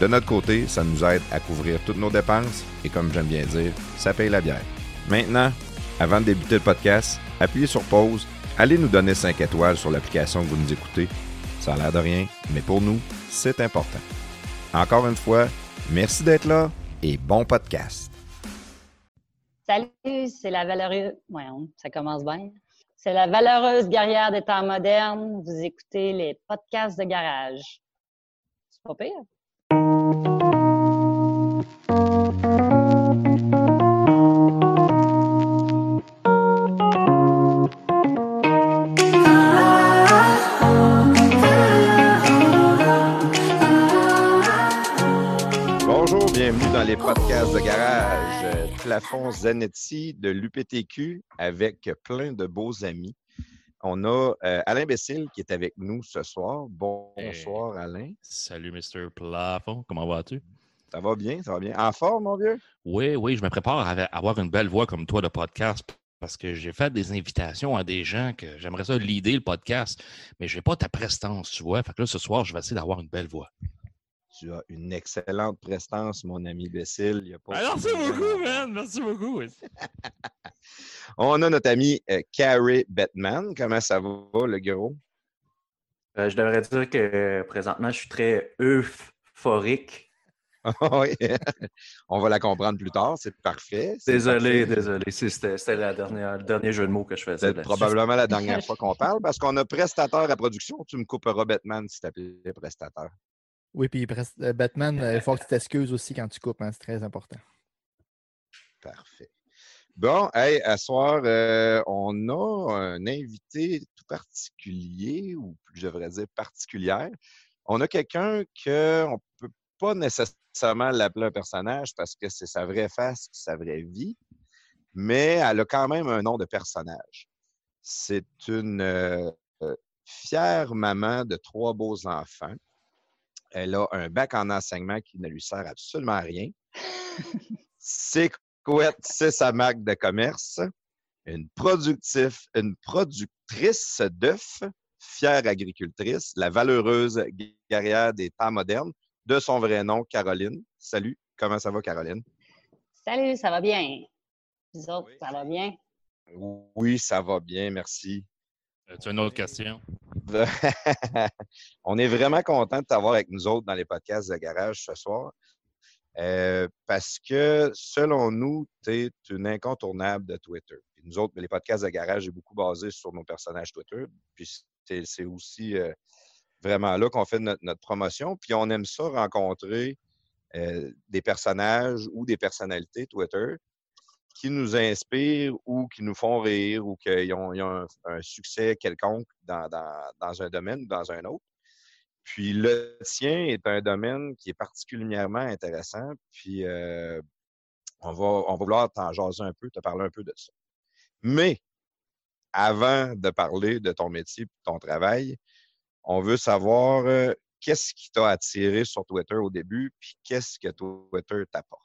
De notre côté, ça nous aide à couvrir toutes nos dépenses et comme j'aime bien dire, ça paye la bière. Maintenant, avant de débuter le podcast, appuyez sur pause, allez nous donner 5 étoiles sur l'application que vous nous écoutez. Ça a l'air de rien, mais pour nous, c'est important. Encore une fois, merci d'être là et bon podcast. Salut, c'est la valeureuse. Ouais, ça commence bien. C'est la valeureuse guerrière des temps modernes. Vous écoutez les podcasts de garage. C'est pas pire. Bonjour, bienvenue dans les podcasts de garage. Plafond Zanetti de l'UPTQ avec plein de beaux amis. On a euh, Alain Bessil qui est avec nous ce soir. Bonsoir, Alain. Salut, Mr. Plafond. Comment vas-tu? Ça va bien, ça va bien. En forme, mon vieux? Oui, oui, je me prépare à avoir une belle voix comme toi de podcast parce que j'ai fait des invitations à des gens que j'aimerais ça l'idée le podcast, mais je n'ai pas ta prestance, tu vois. Fait que là, ce soir, je vais essayer d'avoir une belle voix. Tu as une excellente prestance, mon ami. Pas ben, merci beaucoup, man. Merci beaucoup. On a notre ami euh, Carrie Batman. Comment ça va, le gros? Euh, je devrais dire que présentement, je suis très euphorique. oui, on va la comprendre plus tard, c'est parfait. Désolé, désolé. C'était le dernier jeu de mots que je faisais. C'est probablement la dernière fois qu'on parle parce qu'on a prestateur à production. Tu me couperas Batman si t'appelles prestateur. Oui, puis euh, Batman, il faut que tu t'excuses aussi quand tu coupes, hein, c'est très important. Parfait. Bon, hey, à soir, euh, on a un invité tout particulier, ou je devrais dire particulière. On a quelqu'un qu'on ne peut pas nécessairement l'appeler un personnage parce que c'est sa vraie face, sa vraie vie, mais elle a quand même un nom de personnage. C'est une euh, fière maman de trois beaux enfants. Elle a un bac en enseignement qui ne lui sert absolument rien. C'est Couette, c'est sa marque de commerce. Une, productif, une productrice d'œufs, fière agricultrice, la valeureuse guerrière des temps modernes, de son vrai nom, Caroline. Salut, comment ça va, Caroline? Salut, ça va bien. Vous autres, ça va bien? Oui, ça va bien, merci. As-tu une autre question? On est vraiment content de t'avoir avec nous autres dans les podcasts de garage ce soir. Euh, parce que, selon nous, tu es une incontournable de Twitter. nous autres, les podcasts de garage, est beaucoup basé sur nos personnages Twitter. Puis c'est aussi euh, vraiment là qu'on fait notre, promotion. Puis on aime ça rencontrer euh, des personnages ou des personnalités Twitter qui nous inspirent ou qui nous font rire ou qui ont, un, succès quelconque dans, dans un domaine ou dans un autre. Puis le tien est un domaine qui est particulièrement intéressant. Puis euh, on, va, on va vouloir t'en jaser un peu, te parler un peu de ça. Mais avant de parler de ton métier et ton travail, on veut savoir euh, qu'est-ce qui t'a attiré sur Twitter au début, puis qu'est-ce que Twitter t'apporte?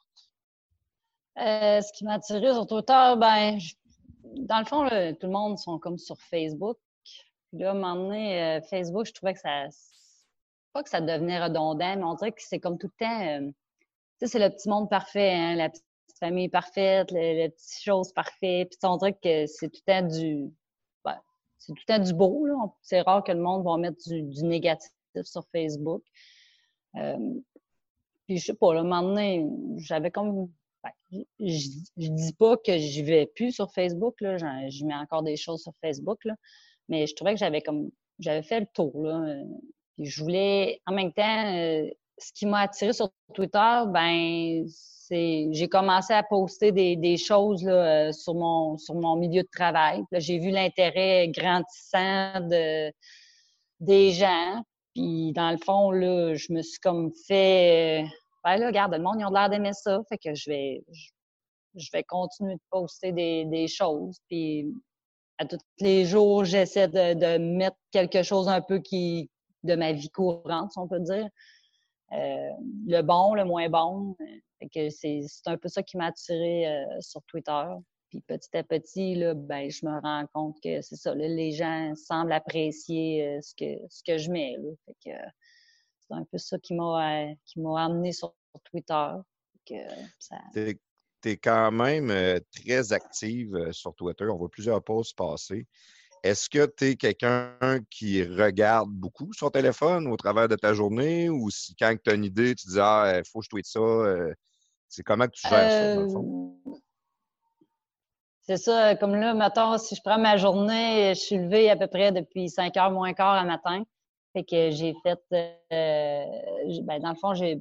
Euh, ce qui m'a attiré sur Twitter, ben, dans le fond, tout le monde sont comme sur Facebook. Puis là, à un moment donné, Facebook, je trouvais que ça, que ça devenait redondant, mais on dirait que c'est comme tout le temps. Euh, tu sais, c'est le petit monde parfait, hein, la petite famille parfaite, les, petites choses parfaites. Puis on dirait que c'est tout le temps du. C'est tout le temps du beau. C'est rare que le monde va mettre du, négatif sur Facebook. Euh, puis je sais pas, là, un moment donné, j'avais comme. Ben, je, je, dis pas que j'y vais plus sur Facebook, là, je mets encore des choses sur Facebook, là, mais je trouvais que j'avais comme j'avais fait le tour. Là. Euh, je voulais, en même temps, euh, ce qui m'a attiré sur Twitter, ben, c'est j'ai commencé à poster des, choses là, euh, sur, mon, sur mon milieu de travail. J'ai vu l'intérêt grandissant de, des gens. Puis dans le fond, là, je me suis comme fait. euh, Ben là, regarde, le monde, ils ont l'air d'aimer ça. Fait que je vais, je, je vais continuer de poster des, des choses. Puis à tous les jours, j'essaie de, de mettre quelque chose un peu qui de ma vie courante, si on peut dire. Euh, le bon, le moins bon. Que c'est un peu ça qui m'a attiré euh, sur Twitter. Puis petit à petit, là, ben, je me rends compte que c'est ça. les gens semblent apprécier euh, ce, que, ce que je mets. Fait que, euh, c'est un peu ça qui m'a euh, amené sur Twitter. Tu es, quand même euh, très active euh, sur Twitter. On voit plusieurs posts passer. Est-ce que tu es quelqu'un qui regarde beaucoup son téléphone au travers de ta journée ou si quand tu as une idée, tu dis Ah, il faut que je tweete ça? euh, c'est comment que tu gères ça, dans le fond? Euh, C'est ça, comme là, mettons, si je prends ma journée, je suis levée à peu près depuis 5 heures moins quart à matin. Fait que j'ai fait, euh, ben, dans le fond, j'ai,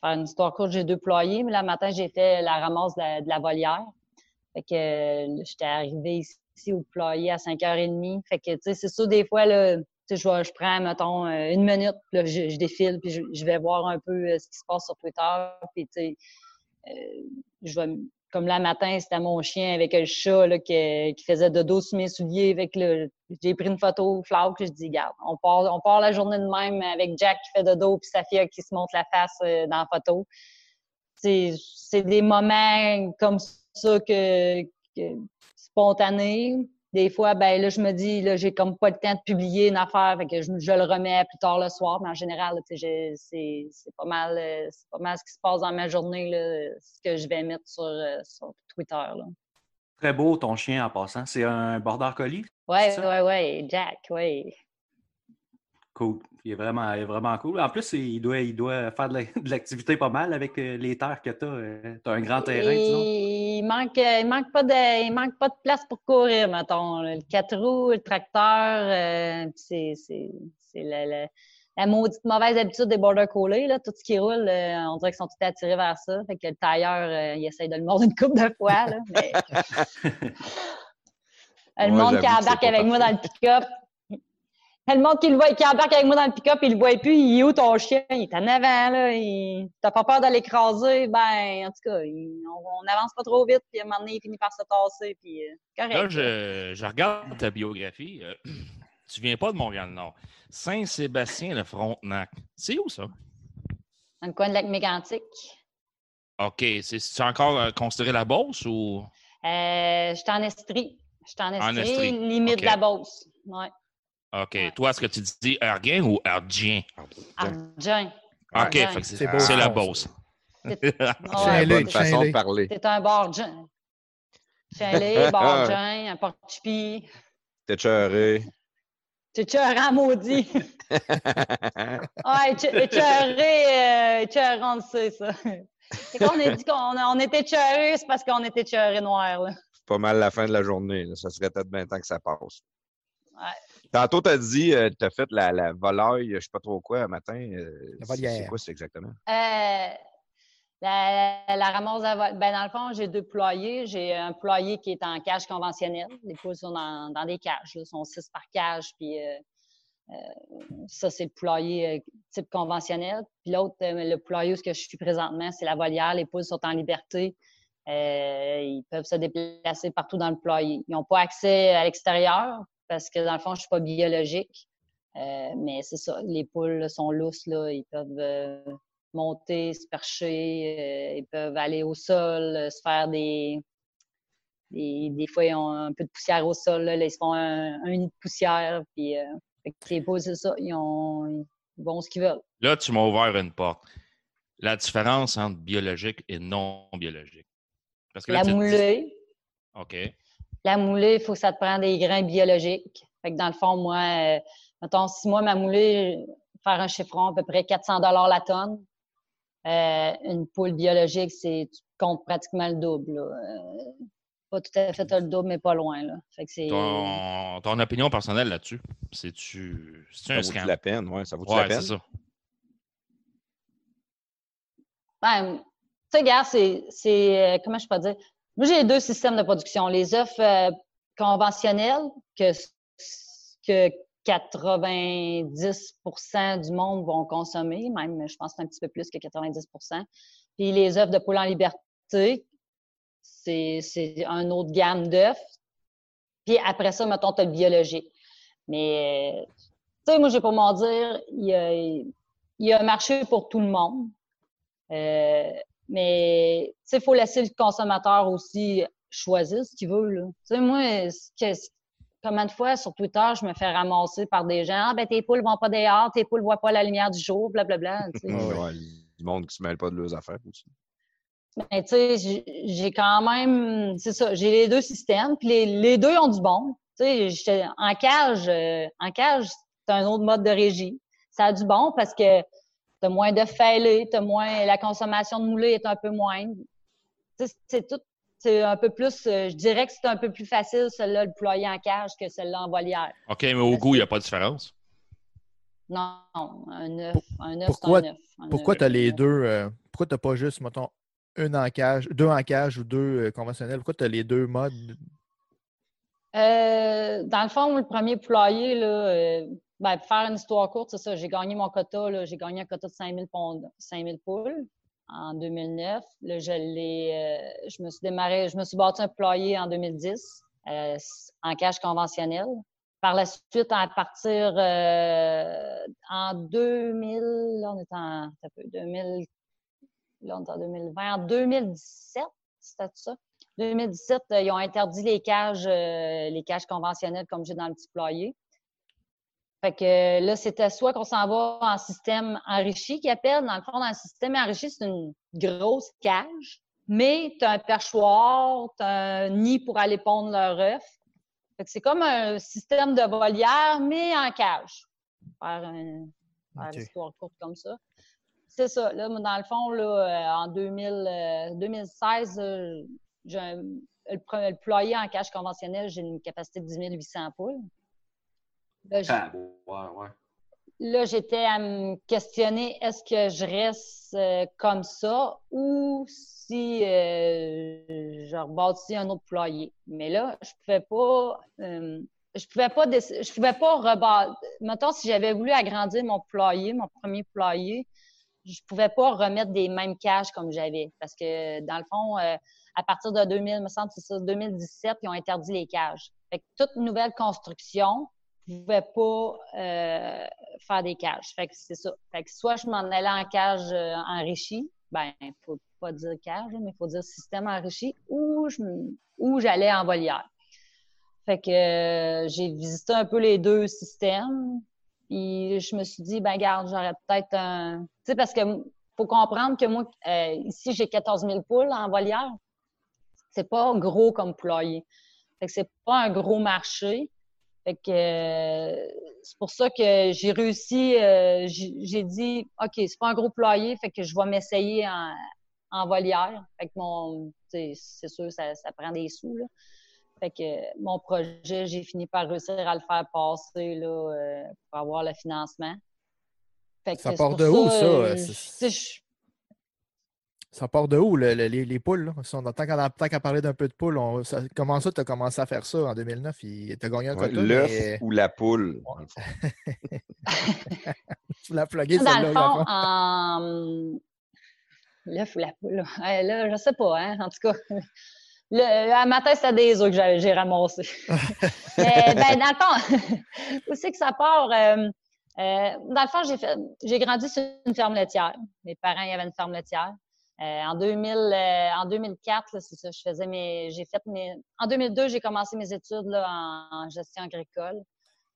faire une histoire courte, j'ai deux poulaillers, mais là, matin, j'ai fait la ramasse de la, volière. Fait que j'étais arrivée ici au poulailler à 5h30. Fait que, tu sais, c'est ça, des fois, là, je, je prends, mettons, euh, une minute, là, je, défile, puis je, vais voir un peu euh, ce qui se passe sur Twitter, puis, tu sais, euh, je comme là matin, c'était mon chien avec le chat là, qui, faisait dodo sur mes souliers. J'ai pris une photo flaque, je dis, garde, on part, on part la journée de même avec Jack qui fait dodo puis Safia qui se montre la face dans la photo. C'est, c'est des moments comme ça que, que Des fois, ben là, je me dis, là, j'ai comme pas le temps de publier une affaire, fait que je, je le remets plus tard le soir. Mais en général, c'est, c'est pas mal, euh, c'est pas mal ce qui se passe dans ma journée, là, ce que je vais mettre sur, euh, sur Twitter. Là. Très beau ton chien en passant. C'est un border collie. Ça? ouais, ouais, Jack, ouais. Cool. Il est vraiment, il est vraiment cool. En plus, il doit, il doit faire de la- de l'activité pas mal avec euh, les terres que tu as. tu as un grand terrain, disons. Il manque, euh, il manque pas de, il manque pas de place pour courir, mettons. Le quatre roues, le tracteur, euh, c'est, c'est, c'est la, maudite mauvaise habitude des border collies, là. Tout ce qui roule, euh, on dirait qu'ils sont tous attirés vers ça. Fait que le tailleur, euh, il essaye de le mordre une coupe de fois, là. Mais... le Ouais, monde qui embarque avec moi dans le pick-up. Le monde qui, le voit, qui embarque avec moi dans le pick-up, il le voit plus, il est où ton chien? Il est en avant, là. Il... T'as pas peur de l'écraser? Ben, en tout cas, il- on, on avance pas trop vite, puis à un moment donné, il finit par se tasser, puis euh, correct. Là, je, je regarde ta biographie. euh, tu viens pas de Montréal-Nord. Saint-Sébastien-le-Frontenac. C'est où ça? Dans le coin de lac mégantic. OK. C'est encore euh, considéré la Beauce ou? Euh, je suis en Estrie. Je suis en Estrie, Estrie, limite de la Beauce. Ouais. OK. Ouais. Toi, est-ce que tu dis Erguin ou Erdien? Argent. OK. C'est C'est c'est la. Beauce. Ouais, Chien-lait, bonne c'est- façon de parler. C'est un bargent. Chien-lait, bargent, un porte-chipi. T'es cheuré. C'est écœurant, maudit. Ouais, euh, écœurant, on le sait, ça. C'est qu'on a dit qu'on on était écœuré, c'est parce qu'on était écœuré noir, là. C'est pas mal la fin de la journée. là. Ça serait peut-être bien temps que ça passe. Ouais. Tantôt, tu as dit, tu as fait la, la volaille, je sais pas trop quoi, un matin. euh, La c'est- volière. C'est quoi, c'est exactement? Euh, la, la ramasse à vol- Ben, dans le fond, j'ai deux poulaillers. J'ai un poulailler qui est en cage conventionnelle. Les poules sont dans, dans des cages. Là. Ils sont six par cage. Puis euh, euh, ça, c'est le poulailler euh, type conventionnel. Puis l'autre, euh, le poulailler où ce que je suis présentement, c'est la volière. Les poules sont en liberté. Euh, ils peuvent se déplacer partout dans le poulailler. Ils n'ont pas accès à l'extérieur parce que, dans le fond, je ne suis pas biologique. Euh, mais c'est ça, les poules là, sont lousses, là. ils peuvent euh, monter, se percher, euh, ils peuvent aller au sol, se faire des, des. Des fois, ils ont un peu de poussière au sol, là, ils se font un, un nid de poussière. Puis, les poules, c'est ça, ils, ont, ils vont ce qu'ils veulent. Là, tu m'as ouvert une porte. La différence entre biologique et non biologique. Parce que là, La moulée, OK. La moulée, il faut que ça te prenne des grains biologiques. Fait que dans le fond, moi, euh, mettons, si moi, ma moulée, faire un chiffron à peu près 400 la tonne, euh, une poule biologique, c'est tu comptes pratiquement le double. là. Euh, pas tout à fait le double, mais pas loin. Là. Fait que c'est... Ton, ton opinion personnelle là-dessus, c'est-tu c'est Ça un scam? la peine? Ouais, ça Ouais, la peine? c'est ça. Ben, tu sais, gars, c'est, c'est, comment je peux dire? Moi, j'ai deux systèmes de production. Les œufs euh, conventionnels que, que 90% du monde vont consommer, même je pense un petit peu plus que 90% Puis les œufs de poule en liberté, c'est un autre gamme d'œufs. Puis après ça, mettons, tu as le biologique. Mais, tu sais, moi, j'ai pour m'en dire, il y, a, y a un marché pour tout le monde. Euh, mais, tu sais, il faut laisser le consommateur aussi choisir ce qu'il veut, là. Tu sais, moi, combien de fois sur Twitter, je me fais ramasser par des gens, ah, ben, tes poules vont pas dehors, tes poules voient pas la lumière du jour, blablabla. Sais. ouais, du monde qui se mêle pas de leurs affaires aussi. Mais tu sais, j'ai quand même, c'est ça, j'ai les deux systèmes, puis les, les, deux ont du bon. Tu sais, en cage, euh, en cage, c'est un autre mode de régie. Ça a du bon parce que t'as moins de fêlés, t'as moins, la consommation de moulée est un peu moindre. Tu sais, c'est tout, c'est un peu plus, euh, je dirais que c'est un peu plus facile, celle-là, le ployer en cage que celle-là en volière. OK, mais au goût, il n'y a pas de différence? Non, un œuf, un œuf, pourquoi, c'est un œuf. Pourquoi tu as les deux, euh, pourquoi tu n'as pas juste, mettons, une en cage, deux en cage ou deux euh, conventionnels? Pourquoi tu as les deux modes? Euh, dans le fond, le premier poulailler, là, euh, ben, pour faire une histoire courte, c'est ça, j'ai gagné mon quota, j'ai gagné un quota de 5000 5000 poules en 2009. Là, je l'ai, je me suis démarré, je me suis bâti un poulailler en 2010 en cage conventionnelle. Par la suite, à partir en 2000, là, on est en 2000, là, on est en 2020. En 2017, c'était ça? 2017, euh, ils ont interdit les cages, euh, les cages conventionnelles comme j'ai dans le petit ployer. Fait que euh, là, c'était soit qu'on s'en va en système enrichi, qui appelle. Dans le fond, dans le système enrichi, c'est une grosse cage, mais tu as un perchoir, tu as un nid pour aller pondre leur œuf. Fait que c'est comme un système de volière, mais en cage. Faire, un, faire une histoire courte comme ça c'est ça. Là, dans le fond, là, en 2000, 2016, euh, j'ai un, le, le, ployer en cage conventionnel, j'ai une capacité de 10 800 poules. Là, ah, ouais, ouais. là j'étais à me questionner est-ce que je reste euh, comme ça ou si euh, je rebâtis un autre ployer? Mais là, je pouvais pas. je pouvais pas je pouvais pas rebâtir. Mettons, si j'avais voulu agrandir mon ployer, mon premier ployer, je pouvais pas remettre des mêmes cages comme j'avais. Parce que, dans le fond, euh, à partir de 2000, me semble, ça, 2017, ils ont interdit les cages. Fait que toute nouvelle construction pouvait pas euh, faire des cages. Fait que c'est ça. Fait que soit je m'en allais en cage euh, enrichie, ben, faut pas dire cage, mais faut dire système enrichi, ou je j'allais en volière. Fait que j'ai visité un peu les deux systèmes. Puis je me suis dit, ben garde, j'aurais peut-être un. Tu sais, parce que faut comprendre que moi, euh, ici, j'ai 14 000 poules en volière. C'est pas gros comme poulailler. Fait que c'est pas un gros marché. Fait que euh, c'est pour ça que j'ai réussi. Euh, j'ai dit, OK, c'est pas un gros poulailler, fait que je vais m'essayer en, en volière. Fait que mon. C'est sûr, ça, ça prend des sous, là. Fait que mon projet, j'ai fini par réussir à le faire passer là, euh, pour avoir le financement. ça part de où, ça? Ça part de où, les, les, poules? Là? Tant qu'à parler d'un peu de poules, comment ça, tu as commencé à faire ça en 2009? Tu as gagné un quota? L'œuf ou la poule? tu l'as plugué, Dans le fond, l'œuf ou la poule? Là, là, je sais pas, hein? en tout cas. Le, à matin, c'était des œufs que j'ai ramassés. Mais ben, dans le fond, où c'est que ça part? Euh, euh, dans le fond, j'ai grandi sur une ferme laitière. Mes parents, il y avait une ferme laitière. Euh, en, 2000, euh, en 2004, c'est ça, je faisais mes, j'ai fait mes, en 2002, j'ai commencé mes études en, gestion agricole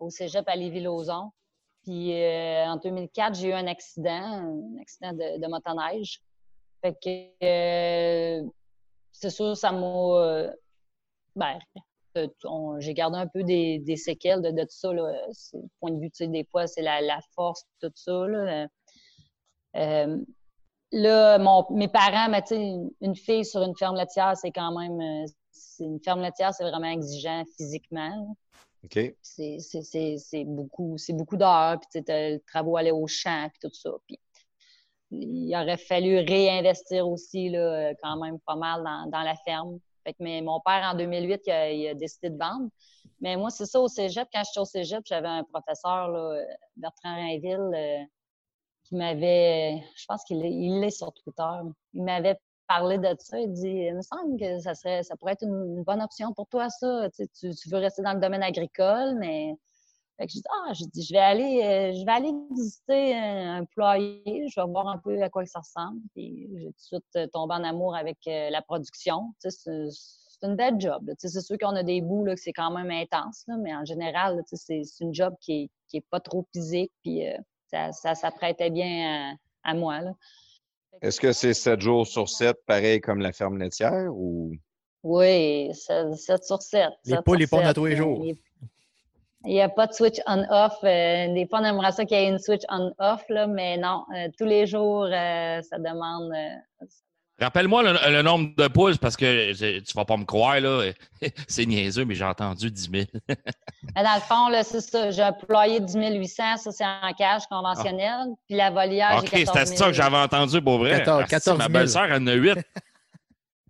au cégep à Lévis-Lauzon. Puis euh, en 2004, j'ai eu un accident, un accident de, de motoneige. Fait que c'est sûr, ça m'a. Euh, ben, j'ai gardé un peu des, des séquelles de, de, tout ça. Là. Point de vue, des fois, c'est la, la, force, tout ça. Là, euh, là mon, mes parents, mais, tu sais, une fille sur une ferme laitière, c'est quand même. Euh, une ferme laitière, c'est vraiment exigeant physiquement. OK. C'est beaucoup, beaucoup d'heures, puis le travail aller au champ, puis tout ça. Puis il aurait fallu réinvestir aussi là, quand même pas mal dans, dans la ferme. Fait que, mais mon père, en 2008, il a, décidé de vendre. Mais moi, c'est ça au cégep. Quand j'étais au cégep, j'avais un professeur, là, Bertrand Rainville, euh, qui m'avait, je pense qu'il il est sur Twitter, il m'avait parlé de ça. Il dit, il me semble que ça, serait, ça pourrait être une, bonne option pour toi, ça. Tu, tu, veux rester dans le domaine agricole, mais fait que je dis, ah, je dis, je vais aller, euh, je vais aller visiter un, poulailler, je vais voir un peu à quoi ça ressemble. Puis j'ai tout de suite euh, tombé en amour avec euh, la production. Tu sais, c'est une belle job. C'est sûr qu'on a des bouts là, que c'est quand même intense, là, mais en général, c'est une job qui est, qui est pas trop physique, puis ça, ça s'apprêtait bien à, à moi. Est-ce que c'est 7 jours sur 7, pareil comme la ferme laitière ou? Oui, 7, sur 7. Les poules, les pondent à tous les jours. Il n'y a pas de switch on-off. Euh, des fois, on aimerait ça qu'il y ait une switch on-off, mais non, euh, tous les jours, euh, ça demande. Rappelle-moi le, nombre de poules parce que tu vas pas me croire, là. c'est niaiseux, mais j'ai entendu 10 000. dans le fond, c'est ça. J'ai de 10 800, ça, c'est en cage conventionnel. Ah. Puis la volière, OK, c'était ça que j'avais entendu pour vrai. 14, 14 ma belle-sœur en a 8.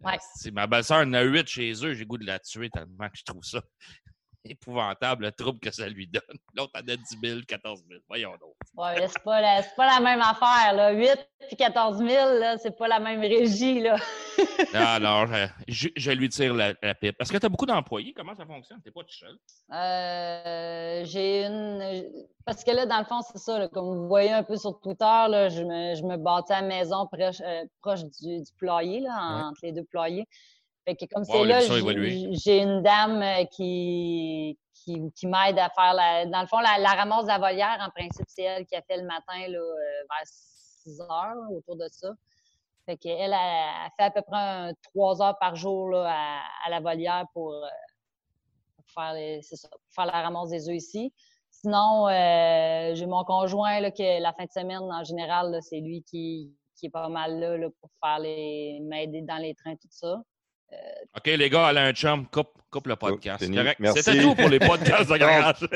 ouais. ma belle-sœur en a 8 chez eux. J'ai goût de la tuer tellement que je trouve ça épouvantable le trouble que ça lui donne. L'autre en a 10 000, 14 000. Voyons donc. Oui, c'est pas, la, pas la même affaire. Là. 8 puis 14 000, là, c'est pas la même régie. Là. non, non, je, je, lui tire la, pipe. Parce que tu as beaucoup d'employés. Comment ça fonctionne? Tu n'es pas tout seul? Euh, j'ai une. Parce que là, dans le fond, c'est ça. Là, comme vous voyez un peu sur Twitter, là, je, me, je me bâtis à la maison proche, euh, proche du, du poulailler, là, entre les deux poulaillers. Fait que comme c'est là, j'ai une dame euh, qui, qui, qui m'aide à faire la. Dans le fond, la, la, ramasse de la volière, en principe, c'est elle qui a fait le matin là, euh, vers 6 heures, autour de ça. Fait qu'elle a, fait à peu près 3 heures par jour là, à, la volière pour, euh, faire, ça, pour faire la ramasse des œufs ici. Sinon, euh, j'ai mon conjoint là, que la fin de semaine, en général, c'est lui qui, qui est pas mal là, là pour faire les m'aider dans les trains, tout ça. OK, les gars, allez un chum, coupe, coupe le podcast. C'était tout pour les podcasts de garage.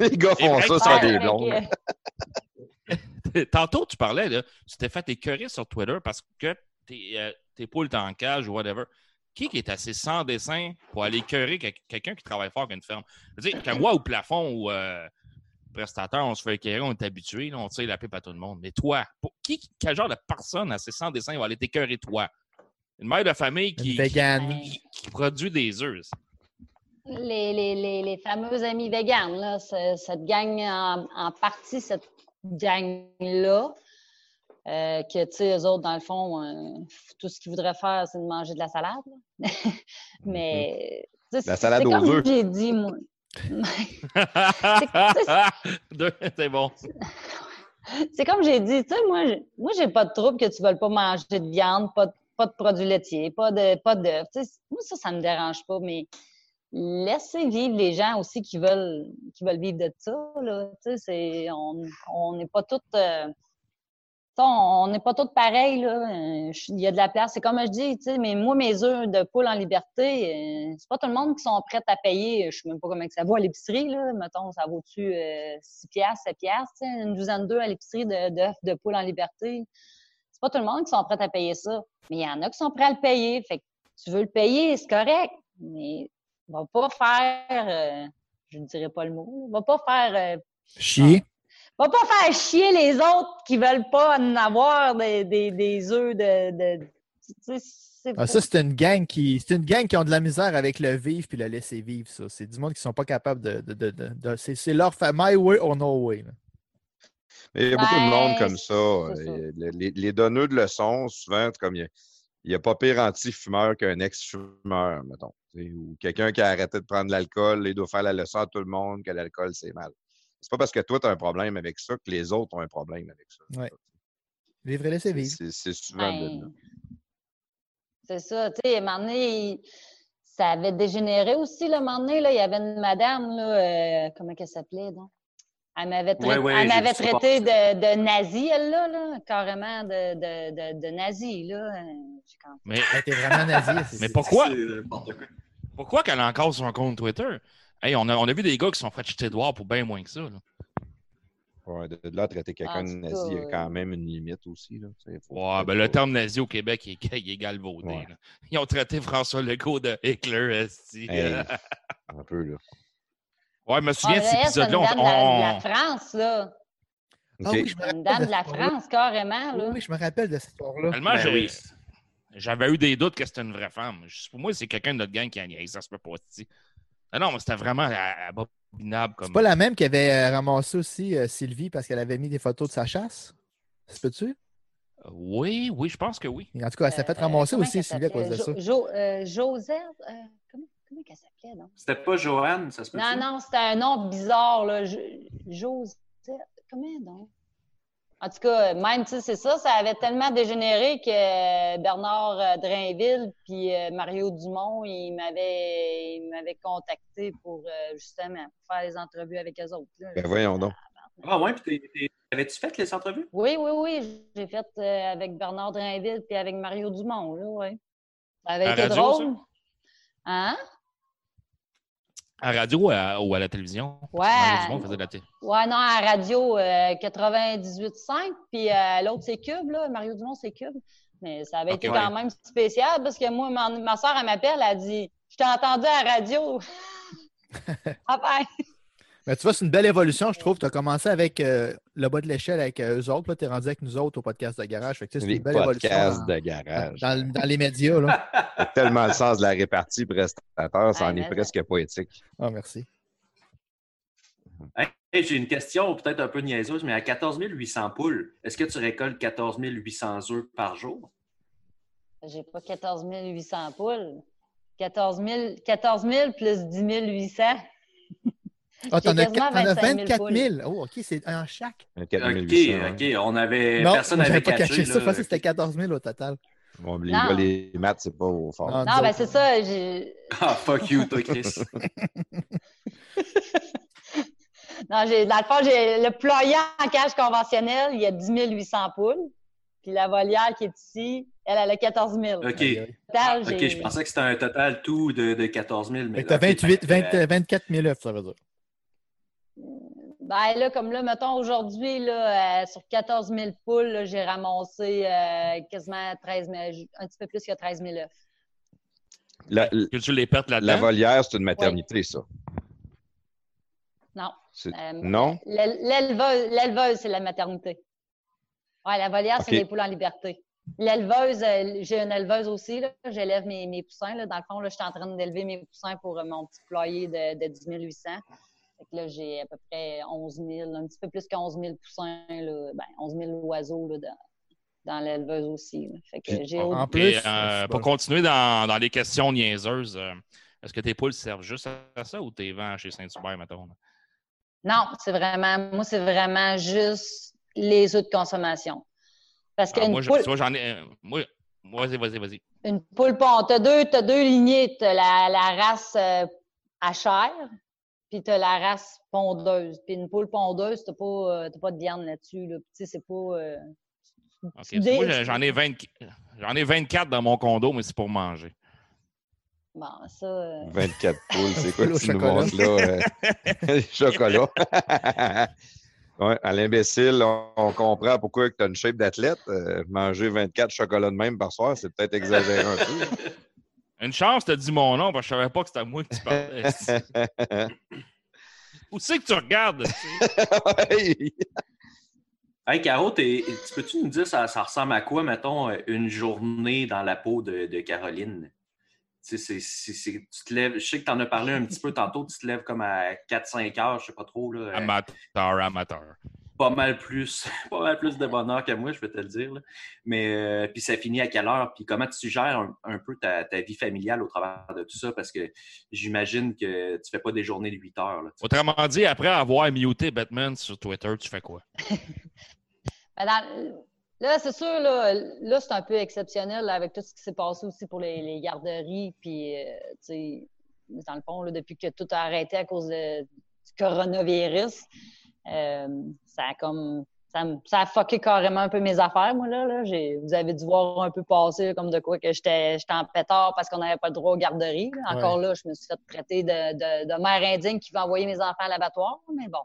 les gars font ça sur des blondes. Tantôt, tu parlais, là, tu t'es fait écœurer sur Twitter parce que tes, euh, poules en cage ou whatever. Qui est assez sans dessin pour aller écœurer quelqu'un qui travaille fort avec une ferme? Je veux dire, moi, au plafond ou euh, prestataire, on se fait écœurer, on est habitué, on tire la pipe à tout le monde. Mais toi, pour, qui, quel genre de personne à ses sans dessin va aller t'écœurer toi? Une mère de famille qui, qui, produit des œufs. Les, les, les, les, fameux amis véganes, là, cette gang en, partie, cette gang-là, euh, que, tu sais, eux autres, dans le fond, euh, tout ce qu'ils voudraient faire, c'est de manger de la salade. Mais, la salade aux œufs. j'ai dit, moi. C'est bon. C'est comme j'ai dit, tu sais, moi, moi, j'ai pas de trouble que tu ne veuilles pas manger de viande, pas de, produits laitiers, pas de pas d'œufs. Moi, ça, ça me dérange pas, mais laissez vivre les gens aussi qui veulent qui veulent vivre de ça. Là. On n'est pas toutes. Euh, on n'est pas tous pareils. Là. Euh, il y a de la place. C'est comme je dis, mais moi, mes œufs de poule en liberté, euh, c'est pas tout le monde qui sont prêts à payer. Je sais même pas comment ça vaut à l'épicerie. Mettons, ça vaut-tu 6 piastres, 7 piastres, une douzaine d'œufs à l'épicerie d'œufs de, poule en liberté? C'est pas tout le monde qui sont prêts à payer ça. Mais il y en a qui sont prêts à le payer. Fait que tu veux le payer, c'est correct. Mais on va pas faire, euh, je ne dirais pas le mot, on va pas faire... Chier va pas faire chier les autres qui veulent pas en avoir des, des, des œufs de. de ah, ça, c'est une gang qui. C'est une gang qui ont de la misère avec le vivre puis le laisser vivre, ça. C'est du monde qui sont pas capables de. de, de, c'est leur My way or no way. il y a beaucoup de monde comme ça. Les, les, donneurs de leçons, souvent, comme il n'y a, a, pas pire anti-fumeur qu'un ex-fumeur, mettons. Ou quelqu'un qui a arrêté de prendre l'alcool, il doit faire la leçon à tout le monde que l'alcool, c'est mal c'est pas parce que toi, tu as un problème avec ça que les autres ont un problème avec ça. Oui. Vivre et laisser vivre. C'est souvent ben, C'est ça. Tu sais, à un moment donné, ça avait dégénéré aussi, là, un moment donné. Là, il y avait une madame, là, euh, comment elle s'appelait, donc? Elle m'avait traité de, de nazi, elle, là, là carrément de, de, de, nazi, là. Mais elle était vraiment nazie. Mais pourquoi? Pourquoi qu'elle a encore son compte Twitter? Hey, on a, on a vu des gars qui sont fait jeter dehors pour bien moins que ça. Là. Ouais, de, de là traiter quelqu'un de nazi, il y a cas, quand euh, même une limite aussi. Là, Ouais, ben, le terme nazi au Québec, il est, il est galvaudé. Ouais. là. Ils ont traité François Legault de Hitler. esti. Hey, un peu, là. Ouais, je me Ah, souviens de mais cet épisode-là. dame de la, de la on- France, là. Ah oui, je me Une rappelle dame de de la. France, carrément, Oui, là. oui, je me rappelle de cette histoire-là. Tellement Ben j'avais eu des doutes que c'était une vraie femme. Pour moi, c'est quelqu'un de notre gang qui a niaisé, ça se peut pas. Ah non, mais c'était vraiment abominable comme. C'est pas la même qui avait euh, ramassé aussi euh, Sylvie parce qu'elle avait mis des photos de sa chasse? Ça se peut-tu? Oui, oui, je pense que oui. En tout cas, elle s'est fait Euh, ramasser aussi, Sylvie, à cause de ça. Jo- Jo- euh, Joseph, euh, comment, comment qu'elle s'appelait, non? C'était pas Joanne, ça se peut Non, non, c'était un nom bizarre, là. Jo- Joseph, comment, donc? En tout cas, même, tu sais, c'est ça, ça avait tellement dégénéré que euh, Bernard euh, Drainville puis euh, Mario Dumont, ils m'avaient ils m'avaient contacté pour, justement, faire les entrevues avec eux autres. là. Ben voyons donc. Ah ouais, puis avais-tu fait les entrevues? Oui, oui, oui, j'ai fait euh, avec Bernard Drainville puis avec Mario Dumont, là, oui. Ça avait À été radio, drôle. Hein? À la radio ou à, ou à la télévision? Ouais. Mario Dumont faisait de la télé. Ouais, non, à la radio euh, 98.5, puis euh, l'autre, c'est Cube, là. Mario Dumont, c'est Cube. Mais ça avait été ouais. quand même spécial parce que moi, ma, ma soeur, elle m'appelle, elle dit Je t'ai entendu à la radio. ah ben, Mais tu vois, c'est une belle évolution, je trouve. Tu as commencé avec euh, le bas de l'échelle avec euh, eux autres. Tu es rendu avec nous autres au podcast de garage. Fait que, c'est Les une belle podcasts dans, de dans- garage. dans- dans les médias. Là. Tellement le sens de la répartie prestataire, ça en est presque poétique. Ah, merci. Hey, J'ai une question peut-être un peu niaiseuse, mais à 14 800 poules, est-ce que tu récoltes 14 800 œufs par jour? j'ai pas 14 800 poules. 14 000, 14 000 plus 10 800. Ah, t'en as, quasiment t'en as 25 000 24 poules. 000. Oh, OK, c'est un chaque. Un OK, 4800, hein. OK, on avait. non, personne n'avait pas caché ça. là. C'était 14 000 au total. Bon, les Non. gars, les maths, c'est pas au fort. Ah, Non, nous ben c'est ça. Ah, fuck you, toi, Chris. Non, j'ai, dans le fond, j'ai le ployant en cage conventionnel, il y a 10 800 poules. Puis la volière qui est ici, elle, elle a 14 000. OK. OK, je pensais que c'était un total tout de, de 14 000. Fait Mais t'as OK, 28, fait que, 20, euh, 24 000 œufs, ça veut dire. Ben là, comme là, mettons, aujourd'hui, là, euh, sur 14 000 poules, j'ai ramassé euh, quasiment 13 000, un petit peu plus que 13 000 œufs. La, Que tu les pertes la volière, c'est une maternité, ça. Non. Euh, Non? l'é- L'éleveuse, l'éleveuse, c'est la maternité. Ouais, la volière, c'est des poules en liberté. L'éleveuse, j'ai une éleveuse aussi. là. J'élève mes, mes poussins. Là. Dans le fond, là, je suis en train d'élever mes poussins pour euh, mon petit poulailler de, de 10 800. Fait que là, j'ai à peu près 11 000, un petit peu plus que 11 000 poussins, là. Ben, 11 000 oiseaux là, dans, dans l'éleveuse aussi. là. Fait que j'ai en plus, Et, euh, pour continuer dans, dans les questions niaiseuses, euh, est-ce que tes poules servent juste à ça ou t'es vends chez Saint-Hubert, mettons? Non, c'est vraiment, moi, c'est vraiment juste les œufs de consommation. Parce Ah, qu'une moi, poule, j'en ai. euh, moi, vas-y, vas-y, vas-y. une poule pond, t'as deux, t'as deux lignées. T'as la, la race euh, à chair, puis t'as la race pondeuse. Puis une poule pondeuse, t'as pas, euh, t'as pas de viande là-dessus. Là. Puis Tu sais, c'est pas... euh, tu Moi, j'en ai, 20 j'en ai 24 dans mon condo, mais c'est pour manger. Bon, ça... euh, 24 poules, c'est quoi cette chocolat. nuance-là? euh, chocolat. ouais, à l'imbécile, on, on comprend pourquoi tu as une shape d'athlète. Euh, manger 24 chocolats de même par soir, c'est peut-être exagéré un peu. Une chance, t'as dit mon nom, parce que je savais pas que c'était à moi que tu parlais. Où c'est que tu regardes? Hey, Caro, tu peux-tu nous dire ça, ça ressemble à quoi, mettons, une journée dans la peau de, de Caroline? Tu sais, c'est- c'est- c'est- tu te lèves, je sais que tu en as parlé un petit peu tantôt, tu te lèves comme à 4-5 heures, je sais pas trop, là, euh, amateur, amateur. Pas mal plus, pas mal plus de bonheur que moi, je peux te le dire. là. Mais euh, puis ça finit à quelle heure? Puis comment tu gères un, un peu ta, ta vie familiale au travers de tout ça? Parce que j'imagine que tu fais pas des journées de 8 heures. Là. Autrement dit, après avoir muté Batman sur Twitter, tu fais quoi? Ben, là, c'est sûr, là, là c'est un peu exceptionnel là, avec tout ce qui s'est passé aussi pour les, les garderies. Puis, euh, tu sais, dans le fond, là, depuis que tout a arrêté à cause de- du coronavirus, ça a comme ça, ça, a fucké carrément un peu mes affaires, moi, là. là. Vous avez dû voir un peu passer comme de quoi que j'étais en pétard parce qu'on n'avait pas le droit aux garderies. Encore là, je me suis fait traiter de, de, de, mère indigne qui va envoyer mes enfants à l'abattoir, mais bon.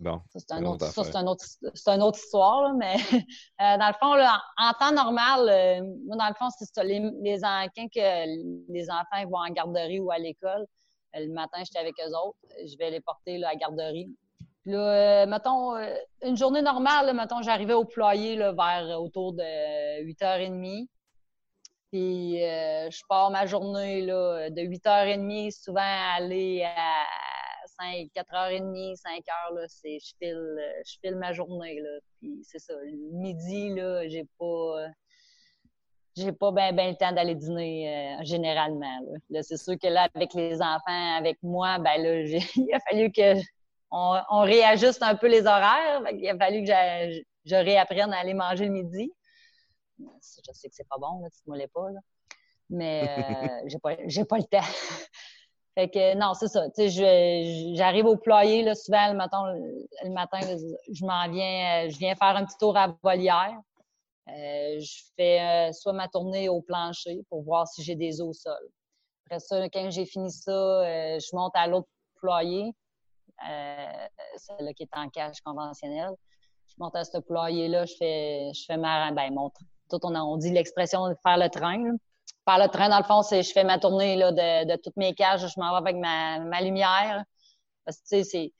Bon. c'est un, autre, un autre, une autre histoire, là, mais euh, dans le fond, là, en, temps normal, euh, moi, dans le fond, c'est ça. Les, les, quand que les enfants vont en garderie ou à l'école, euh, le matin, j'étais avec eux autres. Je vais les porter là, à la garderie. Là, euh, mettons, euh, une journée normale, là, mettons, j'arrivais au ployer là, vers euh, autour de 8h30. Puis je pars ma journée là, de 8h30, souvent aller à 5, 4h30, 5h, là, c'est, je, file, je file ma journée. Là. Puis c'est ça, le midi, là, j'ai pas j'ai pas bien ben le temps d'aller dîner généralement. Là. c'est sûr que là, avec les enfants, avec moi, ben là, il a fallu que on, réajuste un peu les horaires. Il a fallu que je, réapprenne à aller manger le midi. Je sais que c'est pas bon, là, tu ne pas. Là. Mais euh, j'ai pas, pas le temps. fait que non, c'est ça. J'arrive au ployer là, souvent le matin, le matin je m'en viens, je viens faire un petit tour à volière. Euh, je fais euh, soit ma tournée au plancher pour voir si j'ai des os au sol. Après ça, quand j'ai fini ça, je monte à l'autre ployer. Euh, celle-là qui est en cage conventionnelle. Je monte à ce poulailler-là, je fais, je fais ma. Ben, mon, tout on, on dit l'expression de faire le train. Faire le train, dans le fond, c'est je fais ma tournée là, de, de toutes mes cages, je m'en vais avec ma, ma lumière. Parce que, tu sais, c'est.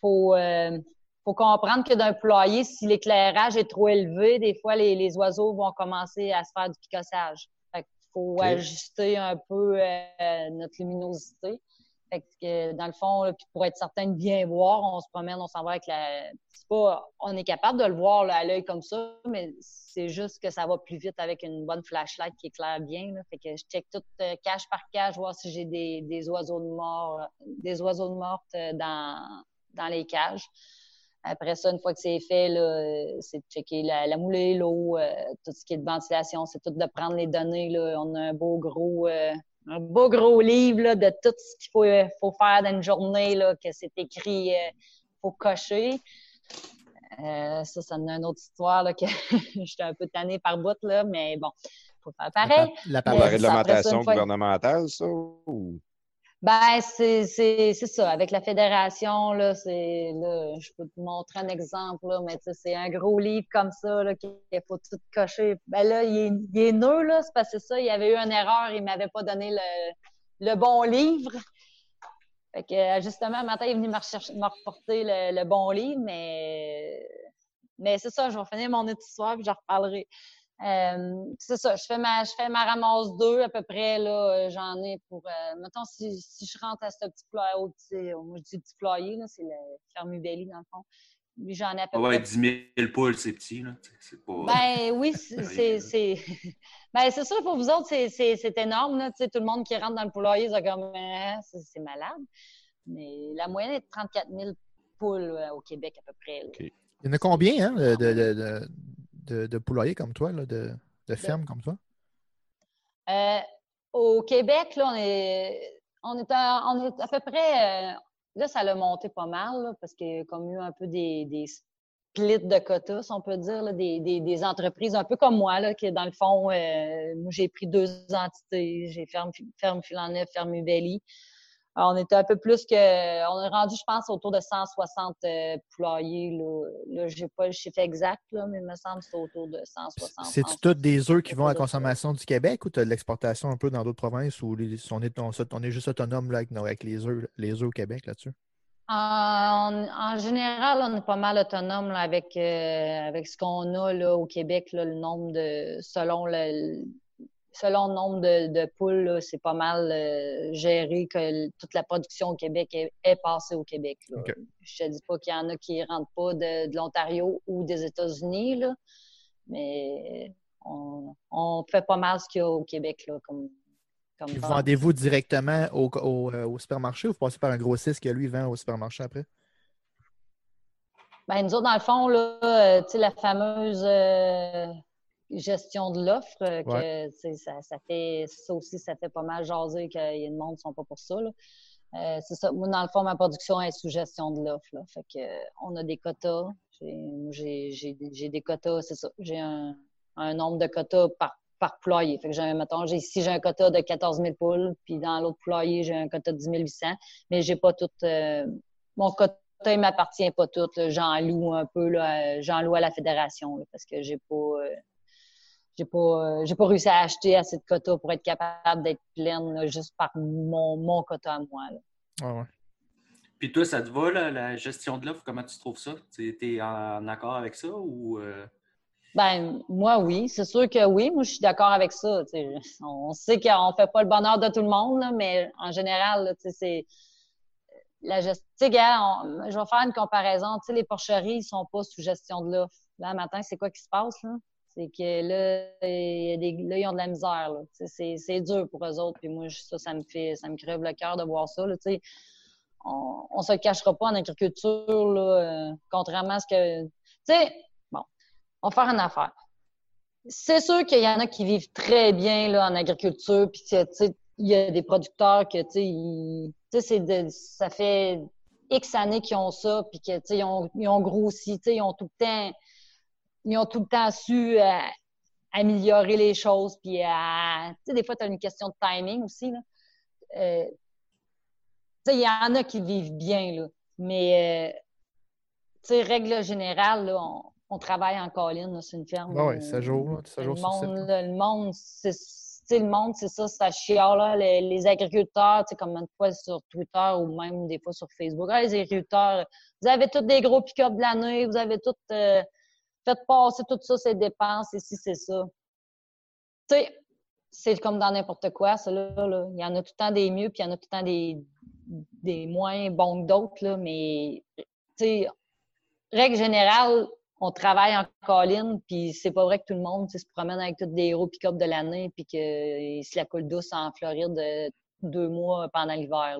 Faut. Euh, faut comprendre que d'un poulailler, si l'éclairage est trop élevé, des fois, les, les, oiseaux vont commencer à se faire du picossage. Fait qu'il faut ajuster un peu euh, notre luminosité. Fait que, dans le fond, pour être certain de bien voir, on se promène, on s'en va avec la. C'est pas. On est capable de le voir à l'œil comme ça, mais c'est juste que ça va plus vite avec une bonne flashlight qui éclaire bien. Fait que je check tout euh, cage par cage, voir si j'ai des, des, oiseaux de mort, des oiseaux de morte euh, dans, dans les cages. Après ça, une fois que c'est fait, c'est de checker la, moulée, l'eau, euh, tout ce qui est de ventilation, c'est tout de prendre les données. On a un beau gros un beau gros livre là, de tout ce qu'il faut, euh, faut, faire dans une journée, là, que c'est écrit, il euh, faut cocher. Euh, ça, ça donne une autre histoire là, que j'étais un peu tannée par bout, là, mais bon, il faut faire pareil. La, la, la réglementation gouvernementale, ça? Ou... Ben, c'est ça. Avec la fédération, là, c'est je peux te montrer un exemple, là, mais c'est un gros livre comme ça qu'il faut tout cocher. Ben là, il est, il est nœud, là, c'est parce que ça, il y avait eu une erreur, il m'avait pas donné le, le, bon livre. Fait que justement, matin, il est venu me, reporter le, le, bon livre, mais, mais c'est ça, je vais finir mon histoire puis je reparlerai. Euh, c'est ça, je fais ma je fais ma ramasse 2 à peu près là, euh, j'en ai pour euh, mettons si, si je rentre à ce petit ployer au petit moi je dis petit ployer là, c'est le ferme belly dans le fond. J'en ai à peu ouais, 10 000 poules, c'est petit, là. C'est pas... Ben oui, c'est. c'est... ben c'est sûr, pour vous autres, c'est, c'est, c'est énorme, là. Tu sais, tout le monde qui rentre dans le poulailler, c'est comme hein, c'est, malade. Mais la moyenne est de 34 000 poules au Québec à peu près. Il y en a combien, hein, de, de, de de, de poulailler comme toi, là, de, de ferme comme toi? Euh, au Québec, là, on est, on est, à, on est à peu près. Euh, là, ça l'a monté pas mal, parce qu'il y a comme eu un peu des, des splits de quotas, si on peut dire, là, des, des, des, entreprises un peu comme moi, là, qui, dans le fond, euh, moi, j'ai pris deux entités. J'ai Ferme, ferme Filanef, Ferme Uvelli on était un peu plus que. On est rendu, je pense, autour de 160 euh, poulaillers. Là, là j'ai pas le chiffre exact, là, mais il me semble que c'est autour de 160. C'est-tu tous des œufs qui vont à la consommation du Québec ou tu as de l'exportation un peu dans d'autres provinces ou on, est, on, est, juste autonome là, avec, les œufs les œufs au Québec là-dessus? En, général, on est pas mal autonome avec, euh, avec ce qu'on a là, au Québec, là, le nombre de. selon le, selon le nombre de, poules, c'est pas mal euh, géré que toute la production au Québec est, passée au Québec. Je te dis pas qu'il y en a qui ne rentrent pas de, l'Ontario ou des États-Unis, mais on, fait pas mal ce qu'il y a au Québec. Là, comme, Vendez-vous directement au, euh, supermarché ou vous passez par un grossiste qui, lui, vend au supermarché après? Ben, nous autres, dans le fond, là, euh, la fameuse gestion de l'offre, euh, que ça, ça, fait ça aussi, ça fait pas mal jaser qu'il y a une monde qui ne sont pas pour ça. Euh, c'est ça. Moi, dans le fond, ma production est sous gestion de l'offre. Fait que, on a des quotas. J'ai j'ai des quotas, c'est ça. J'ai un, un, nombre de quotas par, par poulailler. Fait que j'ai, mettons, ici, j'ai un quota de 14 000 poules, puis dans l'autre poulailler, j'ai un quota de 10 800, mais j'ai pas tout. Euh, mon quota, il m'appartient pas tout. J'en loue un peu, là, j'en loue à la fédération, parce que j'ai pas. Euh, j'ai pas, j'ai pas réussi à acheter assez de quotas pour être capable d'être pleine juste par mon, mon quota à moi. Là. Ah ouais. Puis toi, ça te va, la gestion de l'offre? Comment tu trouves ça? Tu es en accord avec ça ou. Euh? Ben, moi, oui. C'est sûr que oui. Moi, je suis d'accord avec ça. On sait qu'on ne fait pas le bonheur de tout le monde, mais en général, c'est. La gestion. Tu sais, je vais faire une comparaison. les porcheries ne sont pas sous gestion de l'offre. Là, matin, c'est quoi qui se passe? Là? C'est que là, ils ont de la misère. C'est dur pour eux autres. Puis moi, ça, ça me fait, ça me crève le cœur de voir ça. Là, on ne se cachera pas en agriculture, là, euh, contrairement à ce que. Tu sais, bon, on va faire une affaire. C'est sûr qu'il y en a qui vivent très bien là, en agriculture, puis il y a des producteurs que, tu sais, ça fait X années qu'ils ont ça, puis que, ils ont, ils ont grossi, ils ont tout le temps, ils ont tout le temps su euh, améliorer les choses, puis, euh, tu sais, des fois, tu as une question de timing aussi, là. Euh, il y en a qui vivent bien, là. Mais, euh, tu sais, règle générale, là, on, travaille en colline, c'est une ferme. oui, ça joue, ça joue le, monde, le monde, c'est le monde, c'est ça, ça chiale, les, les, agriculteurs, tu sais, comme une fois sur Twitter ou même des fois sur Facebook. Ah, les agriculteurs, vous avez tous des gros pick-up de l'année, vous avez euh, fait passer tout ça, ces dépenses, si c'est ça. Tu sais, c'est comme dans n'importe quoi, ça, là. Il y en a tout le temps des mieux, puis il y en a tout le temps des, des moins bons que d'autres, là, mais règle générale, on travaille en colline, puis c'est pas vrai que tout le monde se promène avec tous des héros pick-up de l'année, puis que se la coule douce en Floride euh, deux mois pendant l'hiver.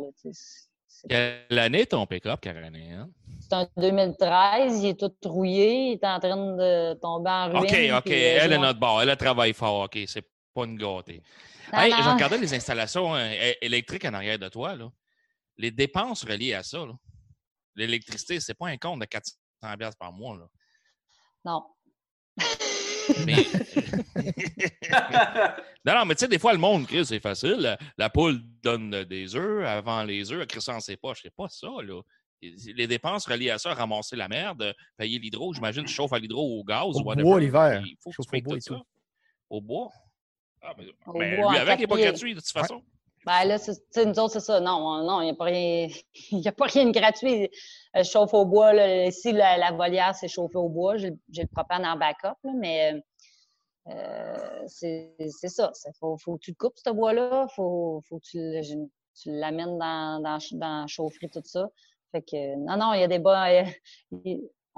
Quelle année ton pick-up, Caroline? C'est un 2013, il est tout rouillé, il est en train de tomber en ruine. OK, OK, euh, elle est notre bord, elle a travaillé fort, OK, c'est pas une gâtée. Hey, je regardais les installations euh, électriques en arrière de toi, là les dépenses reliées à ça, l'électricité, c'est pas un compte de 400 par mois. Là. Non. Mais... non, non, mais tu sais, des fois, le monde, c'est facile. La, poule donne des œufs avant les œufs, elle crée ça dans ses poches. C'est pas ça, là. Les dépenses reliées à ça, ramasser la merde, payer l'hydro, j'imagine, tu chauffes à l'hydro au gaz au bois l'hiver. Il faut que tu payes tout ça. Au bois? Ah, mais, mais lui, avec, il n'est pas gratuit, de toute façon. Ben là, nous autres, c'est ça. Non, non, il n'y a, pas rien, a pas rien de gratuit. Je chauffe au bois. Là. Ici, la, la volière, c'est chauffé au bois. J'ai le propane en backup, là, mais euh, c'est ça. Il faut, faut, que tu le coupes, ce bois-là. Il faut, faut, que tu, tu l'amènes dans, dans, dans la chaufferie, tout ça. Fait que, non, non, il y a des bas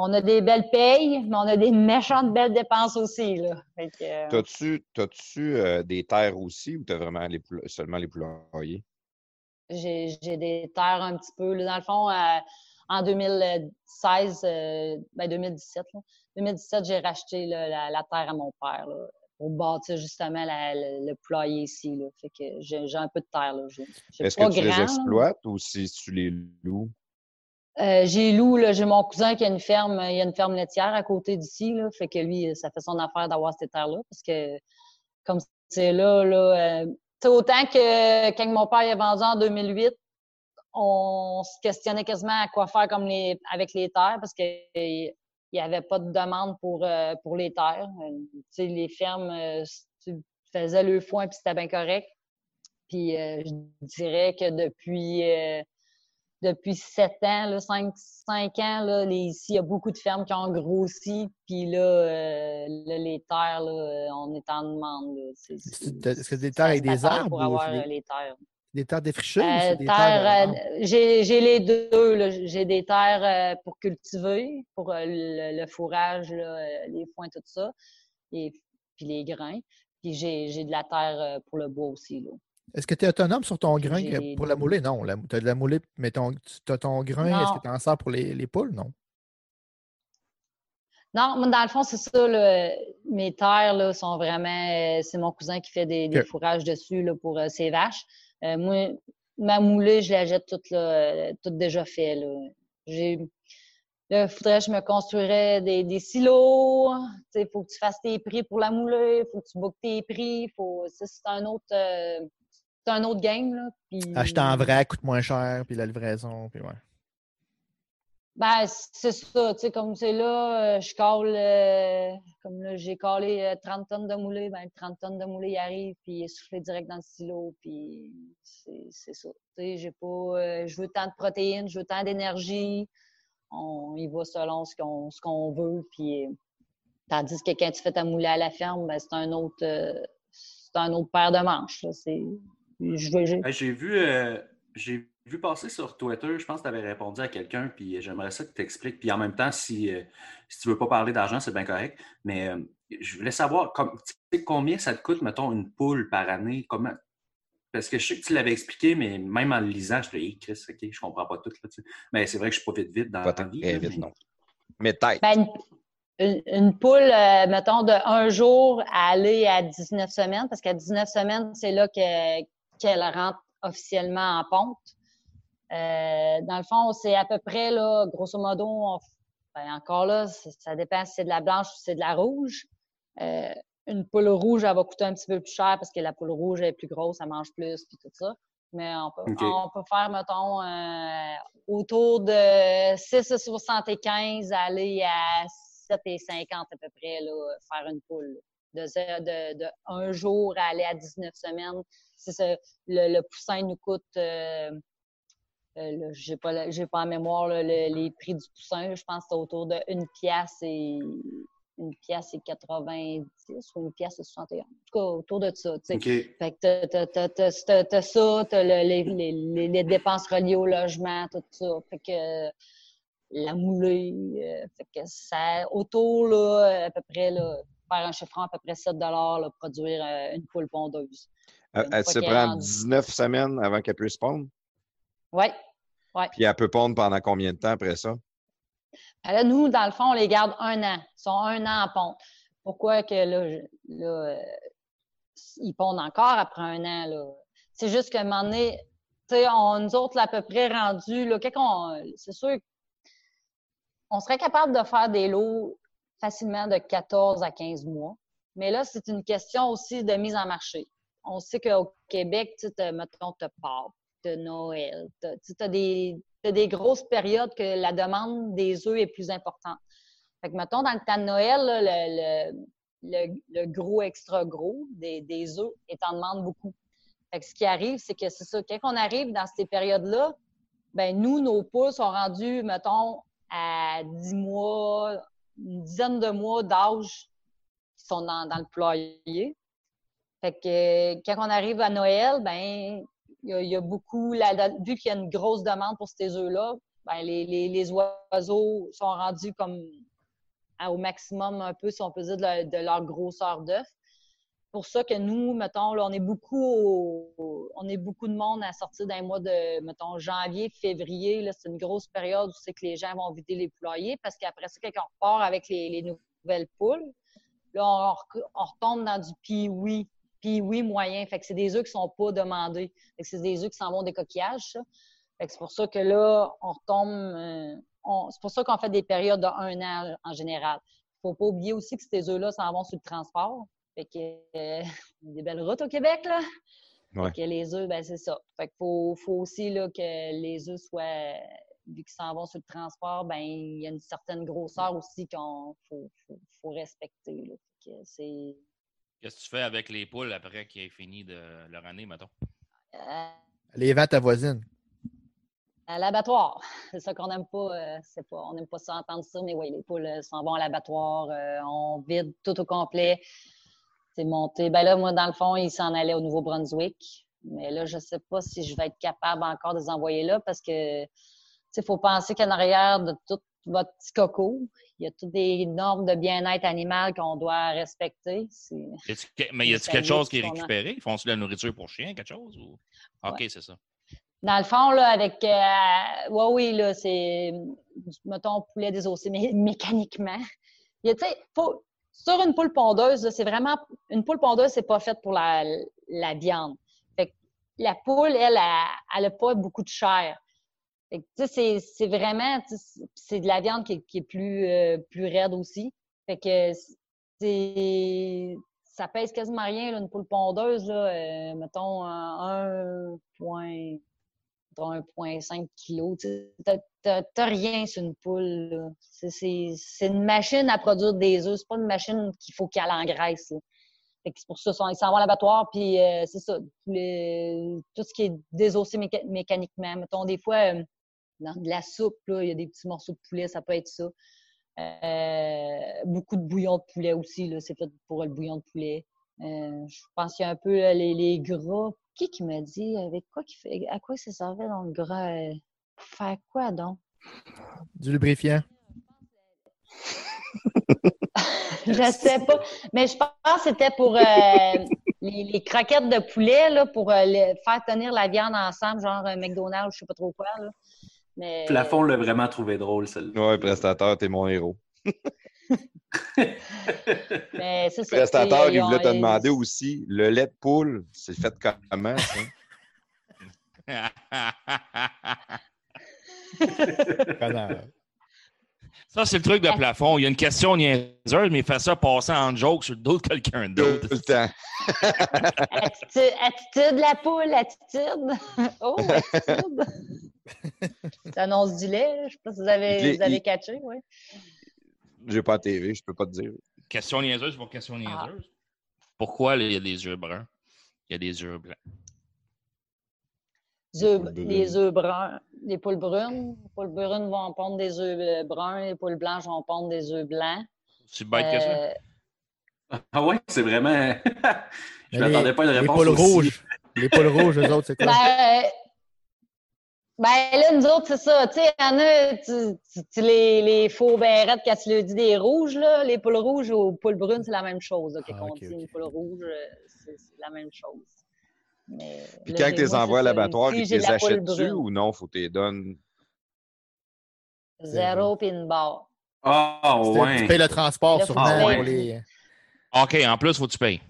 on a des belles payes, mais on a des méchantes belles dépenses aussi. Là. Euh, T'as-tu euh, des terres aussi ou tu as vraiment seulement les poulaillers? J'ai des terres un petit peu. dans le fond, euh, en 2016, ben 2017, 2017, j'ai racheté la, terre à mon père pour bâtir justement le poulailler ici. Là. Fait que j'ai un peu de terre. Est-ce que tu les exploites ou si tu les loues? Euh, j'ai Lou, j'ai mon cousin qui a une ferme, il y a une ferme laitière à côté d'ici, fait que lui, ça fait son affaire d'avoir cette terre-là, parce que comme c'est là, là, euh, autant que quand mon père est vendu en 2008, on se questionnait quasiment à quoi faire comme les, avec les terres, parce qu'il n'y avait pas de demande pour, euh, pour les terres. sais, les fermes, tu faisais le foin puis c'était bien correct. Puis je dirais que depuis depuis sept ans, cinq, cinq ans, là, ici, il y a beaucoup de fermes qui ont grossi. Puis là, euh, les terres, là, on est en demande. Est-ce que des terres avec des arbres? Pour avoir euh, les terres. Des terres défrichées? Euh, des terres, j'ai les deux. J'ai des terres pour cultiver, pour le, fourrage, les foins, tout ça, et puis les grains. Puis j'ai de la terre pour le bois aussi. Est-ce que tu es autonome sur ton grain pour la mouler? Non. Tu as de la mouler, mais ton, tu as ton grain, est-ce que tu en sers pour les, poules? Non. Non, dans le fond, c'est ça. mes terres là, sont vraiment. Euh, c'est mon cousin qui fait des, fourrages dessus là, pour euh, ses vaches. Euh, moi, ma moulée, je la jette toute, toute déjà faite. Là, il faudrait que je me construirais des, des silos. Il faut que tu fasses tes prix pour la mouler. Il faut que tu bookes tes prix. Faut... C'est un autre euh, un autre game. Là. Acheter en vrai coûte moins cher, puis la livraison, puis ouais. Ben, c'est ça, tu sais, comme c'est là, euh, je cale, euh, comme là, j'ai calé 30 tonnes de moulé, ben 30 tonnes de moulé, il arrive, puis il est soufflé direct dans le silo, puis c'est ça. Tu sais, j'ai pas, je veux tant de protéines, je veux tant d'énergie, on y va selon ce qu'on ce qu'on veut. Puis, tandis que quand tu fais ta moulée à la ferme, ben, c'est un autre euh, c'est un autre paire de manches. C'est, j'ai vu euh, j'ai vu passer sur Twitter, je pense que tu avais répondu à quelqu'un, puis j'aimerais ça que tu expliques. Puis en même temps, si, euh, si tu ne veux pas parler d'argent, c'est bien correct. Mais je voulais savoir comme, combien ça te coûte, mettons, une poule par année? Comment, parce que je sais que tu l'avais expliqué, mais même en le lisant, je te dis, Chris, OK, je comprends pas tout. Là, mais c'est vrai que je suis pas vite vite dans la vie. Très vite, non. Mais tête. Ben, une, poule, euh, mettons, de un jour à aller à 19 semaines, parce qu'à 19 semaines, c'est là qu'elle rentre officiellement en ponte. Euh, dans le fond, c'est à peu près, là, grosso modo, ben, encore là, ça dépend si c'est de la blanche ou si c'est de la rouge. Euh, une poule rouge, elle va coûter un petit peu plus cher parce que la poule rouge est plus grosse, elle mange plus, puis tout ça. Mais on peut, on peut faire, mettons, euh, autour de 6,75 aller à 7,50 à peu près, là, faire une poule. De, de, de, un jour à aller à 19 semaines. C'est le, poussin nous coûte, euh j'ai pas, j'ai pas en mémoire les prix du poussin. Je pense que c'est autour de une pièce et une pièce et 90 ou une pièce et 61. En tout cas, autour de ça. Fait que t'as ça, t'as les, les, les, dépenses reliées au logement, tout ça. Fait que la moulée, euh, fait que ça, autour, là, à peu près, là, faire un chiffron à peu près 7 là, produire euh, une poule pondeuse. Elle, se prend 19 semaines avant qu'elle puisse pondre? Oui. Ouais. Puis elle peut pondre pendant combien de temps après ça? Ben là, nous, dans le fond, on les garde un an. Ils sont un an en ponte. Pourquoi que là, là euh, ils pondent encore après un an? Là? C'est juste qu'à un moment donné, on, nous autres, là, à peu près rendus, c'est sûr on serait capable de faire des lots facilement de 14 à 15 mois. Mais là, c'est une question aussi de mise en marché. On sait qu'au Québec, mettons, tu Pâques, tu Noël, tu as des, des grosses périodes que la demande des œufs est plus importante. Fait que, mettons, dans le temps de Noël, le, le, gros extra gros des, des œufs est en demande beaucoup. Fait que ce qui arrive, c'est que c'est ça. Quand on arrive dans ces périodes-là, ben nous, nos poules sont rendus, mettons, à 10 mois, une dizaine de mois d'âge qui sont dans, le poulailler. Fait que quand on arrive à Noël, ben il y, a beaucoup, vu qu'il y a une grosse demande pour ces œufs-là, ben, les, les, les, oiseaux sont rendus comme au maximum un peu, si on peut dire, de, leur grosseur d'œuf. Pour ça que nous, mettons, on est beaucoup on est beaucoup de monde à sortir d'un mois de, mettons, janvier, février. C'est une grosse période où c'est que les gens vont vider les poulaillers parce qu'après ça, quand on repart avec les, les nouvelles poules, là, on, on retombe dans du pee puis oui, moyen. Fait que c'est des œufs qui sont pas demandés. Fait que c'est des œufs qui s'en vont des coquillages, ça. Fait que c'est pour ça que là, on retombe. Euh, c'est pour ça qu'on fait des périodes de un an en général. Faut pas oublier aussi que ces œufs-là s'en vont sur le transport. Fait que euh, des belles routes au Québec, là. Fait que les œufs, ben c'est ça. Fait que faut, faut aussi là, que les œufs soient vu qu'ils s'en vont sur le transport, ben il y a une certaine grosseur aussi qu'on faut, faut, faut respecter. Là. Fait que c'est Qu'est-ce que tu fais avec les poules après qu'ils aient fini de leur année, mettons? Euh, les ventes ta voisine. À l'abattoir. C'est ça qu'on n'aime pas. Euh, c'est pas. On n'aime pas ça entendre ça, mais oui, les poules euh, s'en vont à l'abattoir. on vide tout au complet. C'est monté. Ben là, moi, dans le fond, ils s'en allaient au Nouveau-Brunswick. Mais là, je ne sais pas si je vais être capable encore de les envoyer là parce que il faut penser qu'en arrière de tout votre petit coco. Il y a toutes des normes de bien-être animal qu'on doit respecter. mais y a-t-il quelque chose qui est récupéré? Ils font-ils la nourriture pour chien, quelque chose? Ou... OK, c'est ça. Dans le fond, là, avec. Euh, oui, là, c'est. Mettons, poulet désossé mais mécaniquement. Il faut, sur une poule pondeuse, c'est vraiment. Une poule pondeuse, c'est pas faite pour la, la viande. Fait la poule, elle, elle n'a pas beaucoup de chair. Fait que, tu sais, c'est- vraiment, c'est de la viande qui, est- qui est plus, euh, plus raide aussi. Fait que c'est, ça pèse quasiment rien, là, une poule pondeuse, là, euh, mettons, euh, 1 point, mettons, 1,5 kg. T'as- rien sur une poule. C'est- une machine à produire des œufs. C'est pas une machine qu'il faut qu'elle engraisse, là. Fait que c'est pour ça, ils s'en vont à l'abattoir, puis euh, c'est ça. le- tout ce qui est désossé méca- mécaniquement. Mettons, des fois, euh, dans de la soupe, là, il y a des petits morceaux de poulet, ça peut être ça. Euh, beaucoup de bouillon de poulet aussi, là, c'est fait pour le bouillon de poulet. Euh, je pense qu'il y a un peu euh, les, les gras. Qui qui m'a dit avec quoi qui fait à quoi ça servait dans le gras? euh, pour faire quoi donc? Du lubrifiant. je sais pas. Mais je pense que c'était pour euh, les, les croquettes de poulet, là, pour euh, les- faire tenir la viande ensemble, genre un McDonald's, je sais pas trop quoi. Là. Mais, Plafond l'a vraiment trouvé drôle, celle-là. Ouais, prestateur, t'es mon héros. mais c'est ça. Prestateur, tu sais, il voulait te ont- demander aussi, le lait de poule, c'est fait comment, ça? Ça, c'est le truc de plafond. Il y a une question niaiseuse, mais il fait ça passer en joke sur le dos de quelqu'un Tout d'autre. le temps. Attitude, attitude, la poule, attitude. Oh, attitude. ça annonce du lait. Je sais pas si vous avez, Il- vous avez il- catché, oui. J'ai pas la TV, je peux pas te dire. Question niaiseuse pour question Ah. niaiseuse. Pourquoi il y a des yeux bruns? Il y a des yeux blancs. Œufs- poules les œufs bruns, les poules brunes. Les poules brunes vont pondre des œufs euh, bruns, les poules blanches vont pondre des œufs blancs. C'est bête que ça? Ah ouais, c'est vraiment. Je les- m'attendais pas à une Les réponse. poules aussi. rouges. Les poules rouges, eux autres, c'est quoi? ben, ben là, nous autres, c'est ça. Tu sais, il y en a, tu, tu- tu les, les faux berrettes, quand tu leur dis des rouges, là, les poules rouges aux poules brunes, c'est la même chose. là, Ah, Quand on dit une poule rouge, euh, c'est c'est la même chose. Mais, Puis quand tu les envoies à l'abattoir, ils les achètent-tu ou non? Faut que tu les donnes. Zéro pin bar. Ah Tu- ouais. Tu payes le transport sur Ah, ouais. les. OK, en plus, faut que tu payes.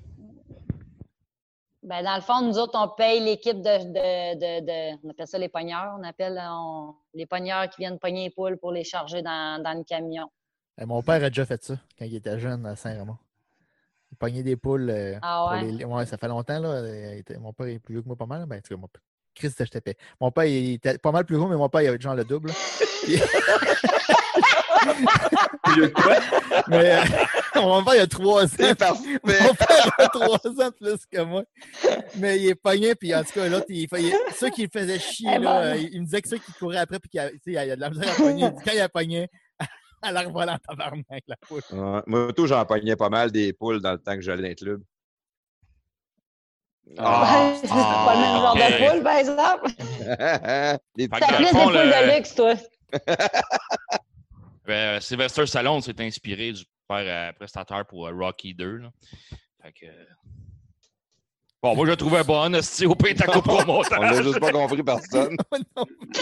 Ben, dans le fond, nous autres, on paye l'équipe de, de, de, de- On appelle ça les pogneurs. On appelle on- les pogneurs qui viennent pogner les poules pour les charger dans, dans le camion. Eh, Mon père a déjà fait ça quand il était jeune à Saint-Raymond. Il pognait des poules. euh, Ah ouais? les- ouais, ça fait longtemps. Là. Était- Mon père est plus vieux que moi pas mal. Ben, cas, mon père- Christ, je t'épais. Mon père il était pas mal plus gros, mais mon père il avait genre le double. Le quoi? Mais euh, mon père il a trois ans. Mon père a trois ans plus que moi. Mais il est pogné, puis en tout cas, l'autre, il, il- ceux qui le faisaient chier, Eh là, ben. euh, il, il me disait que ceux qui couraient après, puis qu'il y a, tu sais, il y a de la misère à pogner. Il dit, quand il a pogné, elle la revoilà en tabarnak, la poule. Ouais. Moi, tout, j'en pognais pas mal des poules dans le temps que j'allais dans les clubs. Ah, c'est pas le même genre ok. de poule, par exemple? T'as plus le des poules le- de luxe, toi. Euh, Sylvester Stallone s'est inspiré du père euh, prestateur pour euh, Rocky 2. là. Fait que... Bon, moi, je le trouvais bon. esti, Au pire, t'as coupé au On montage. l'a juste pas compris personne.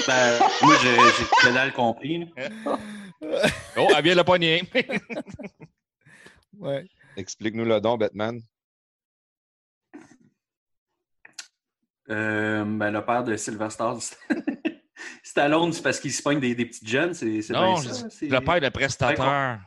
Ben, moi, j'ai j'ai que dalle compris. là. Oh, elle vient le pogner. Ouais. Explique-nous le don, Batman. Euh, ben, le père de Sylvester Stallone, c'est parce qu'il se pogne des, des petites jeunes. C'est c'est non, bien ça. c'est- le père de prestateur.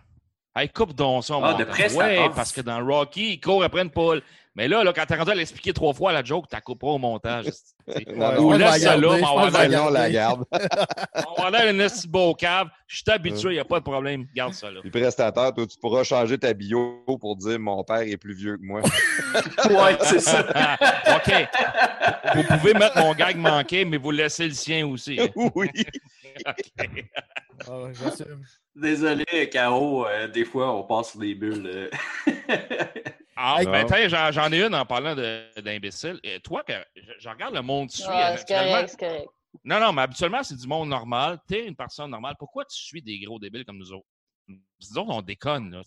Hey, coupe donc ça. Ah, de prestateur. Ouais, parce que dans Rocky, il court après une poule. Mais là, là quand t'as rendu à l'expliquer trois fois la joke, t'as coupé au montage. Ou laisse ça là, je va on la garde. On va aller à une esti beau cave. Je suis habitué, il n'y a pas de problème. Garde ça là. Puis prestataire, toi, tu pourras changer ta bio pour dire mon père est plus vieux que moi. Ouais, c'est ça. OK. Vous pouvez mettre mon gag manqué, mais vous laissez le sien aussi. oui. OK. Ah. Désolé, Caro, euh, des fois, on passe sur des bulles. euh. Ah, Hey, ben, tiens, j'en, j'en ai une en parlant. Et toi, que je, je regarde le monde suit. Ah, c'est habituellement- correct, c'est correct. Non, non, mais habituellement, c'est du monde normal. Tu es une personne normale. Pourquoi tu suis des gros débiles comme nous autres? Nous autres, on déconne. Là.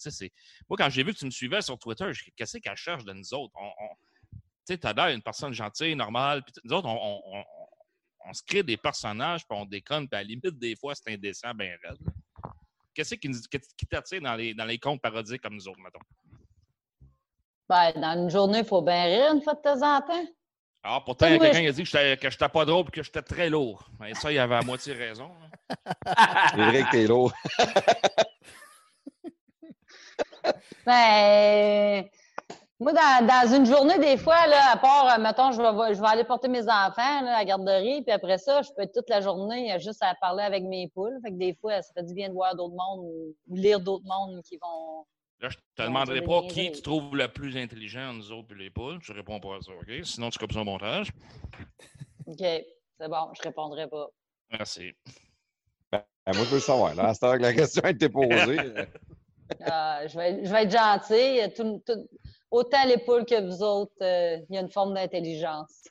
Moi, quand j'ai vu que tu me suivais sur Twitter, je qu'est-ce qu'elle cherche de nous autres? On, on- Tu sais, l'air d'une personne gentille, normale. Puis nous autres, on, on- on- on se crée des personnages, puis on déconne, puis à la limite, des fois, c'est indécent, ben raide. Qu'est-ce qui, nous- qui t'attire dans les, dans les contes parodiques comme nous autres, mettons? Ben, dans une journée, il faut bien rire une fois de temps en temps. Alors, pourtant, il y a quelqu'un qui a dit que je n'étais pas drôle et que j'étais très lourd. Et ça, il avait à moitié raison. C'est vrai que t'es lourd. ben, moi, dans, une journée, des fois, là, à part, euh, mettons, je vais, je vais aller porter mes enfants là, à la garderie, puis après ça, je peux être toute la journée euh, juste à parler avec mes poules. Fait que des fois, ça fait du bien de voir d'autres mondes ou, lire d'autres mondes qui vont. Là, je te demanderai pas qui tu trouves le plus intelligent, nous autres, puis les poules. Je réponds pas à ça, OK? Sinon, tu copies son montage. OK, c'est bon, je répondrai pas. Merci. Ben, moi, je veux le savoir. Là, à heure que la question a été posée. Euh, je, vais, je, vais, être gentil. Tout, tout, autant les poules que vous autres, euh, il y a une forme d'intelligence.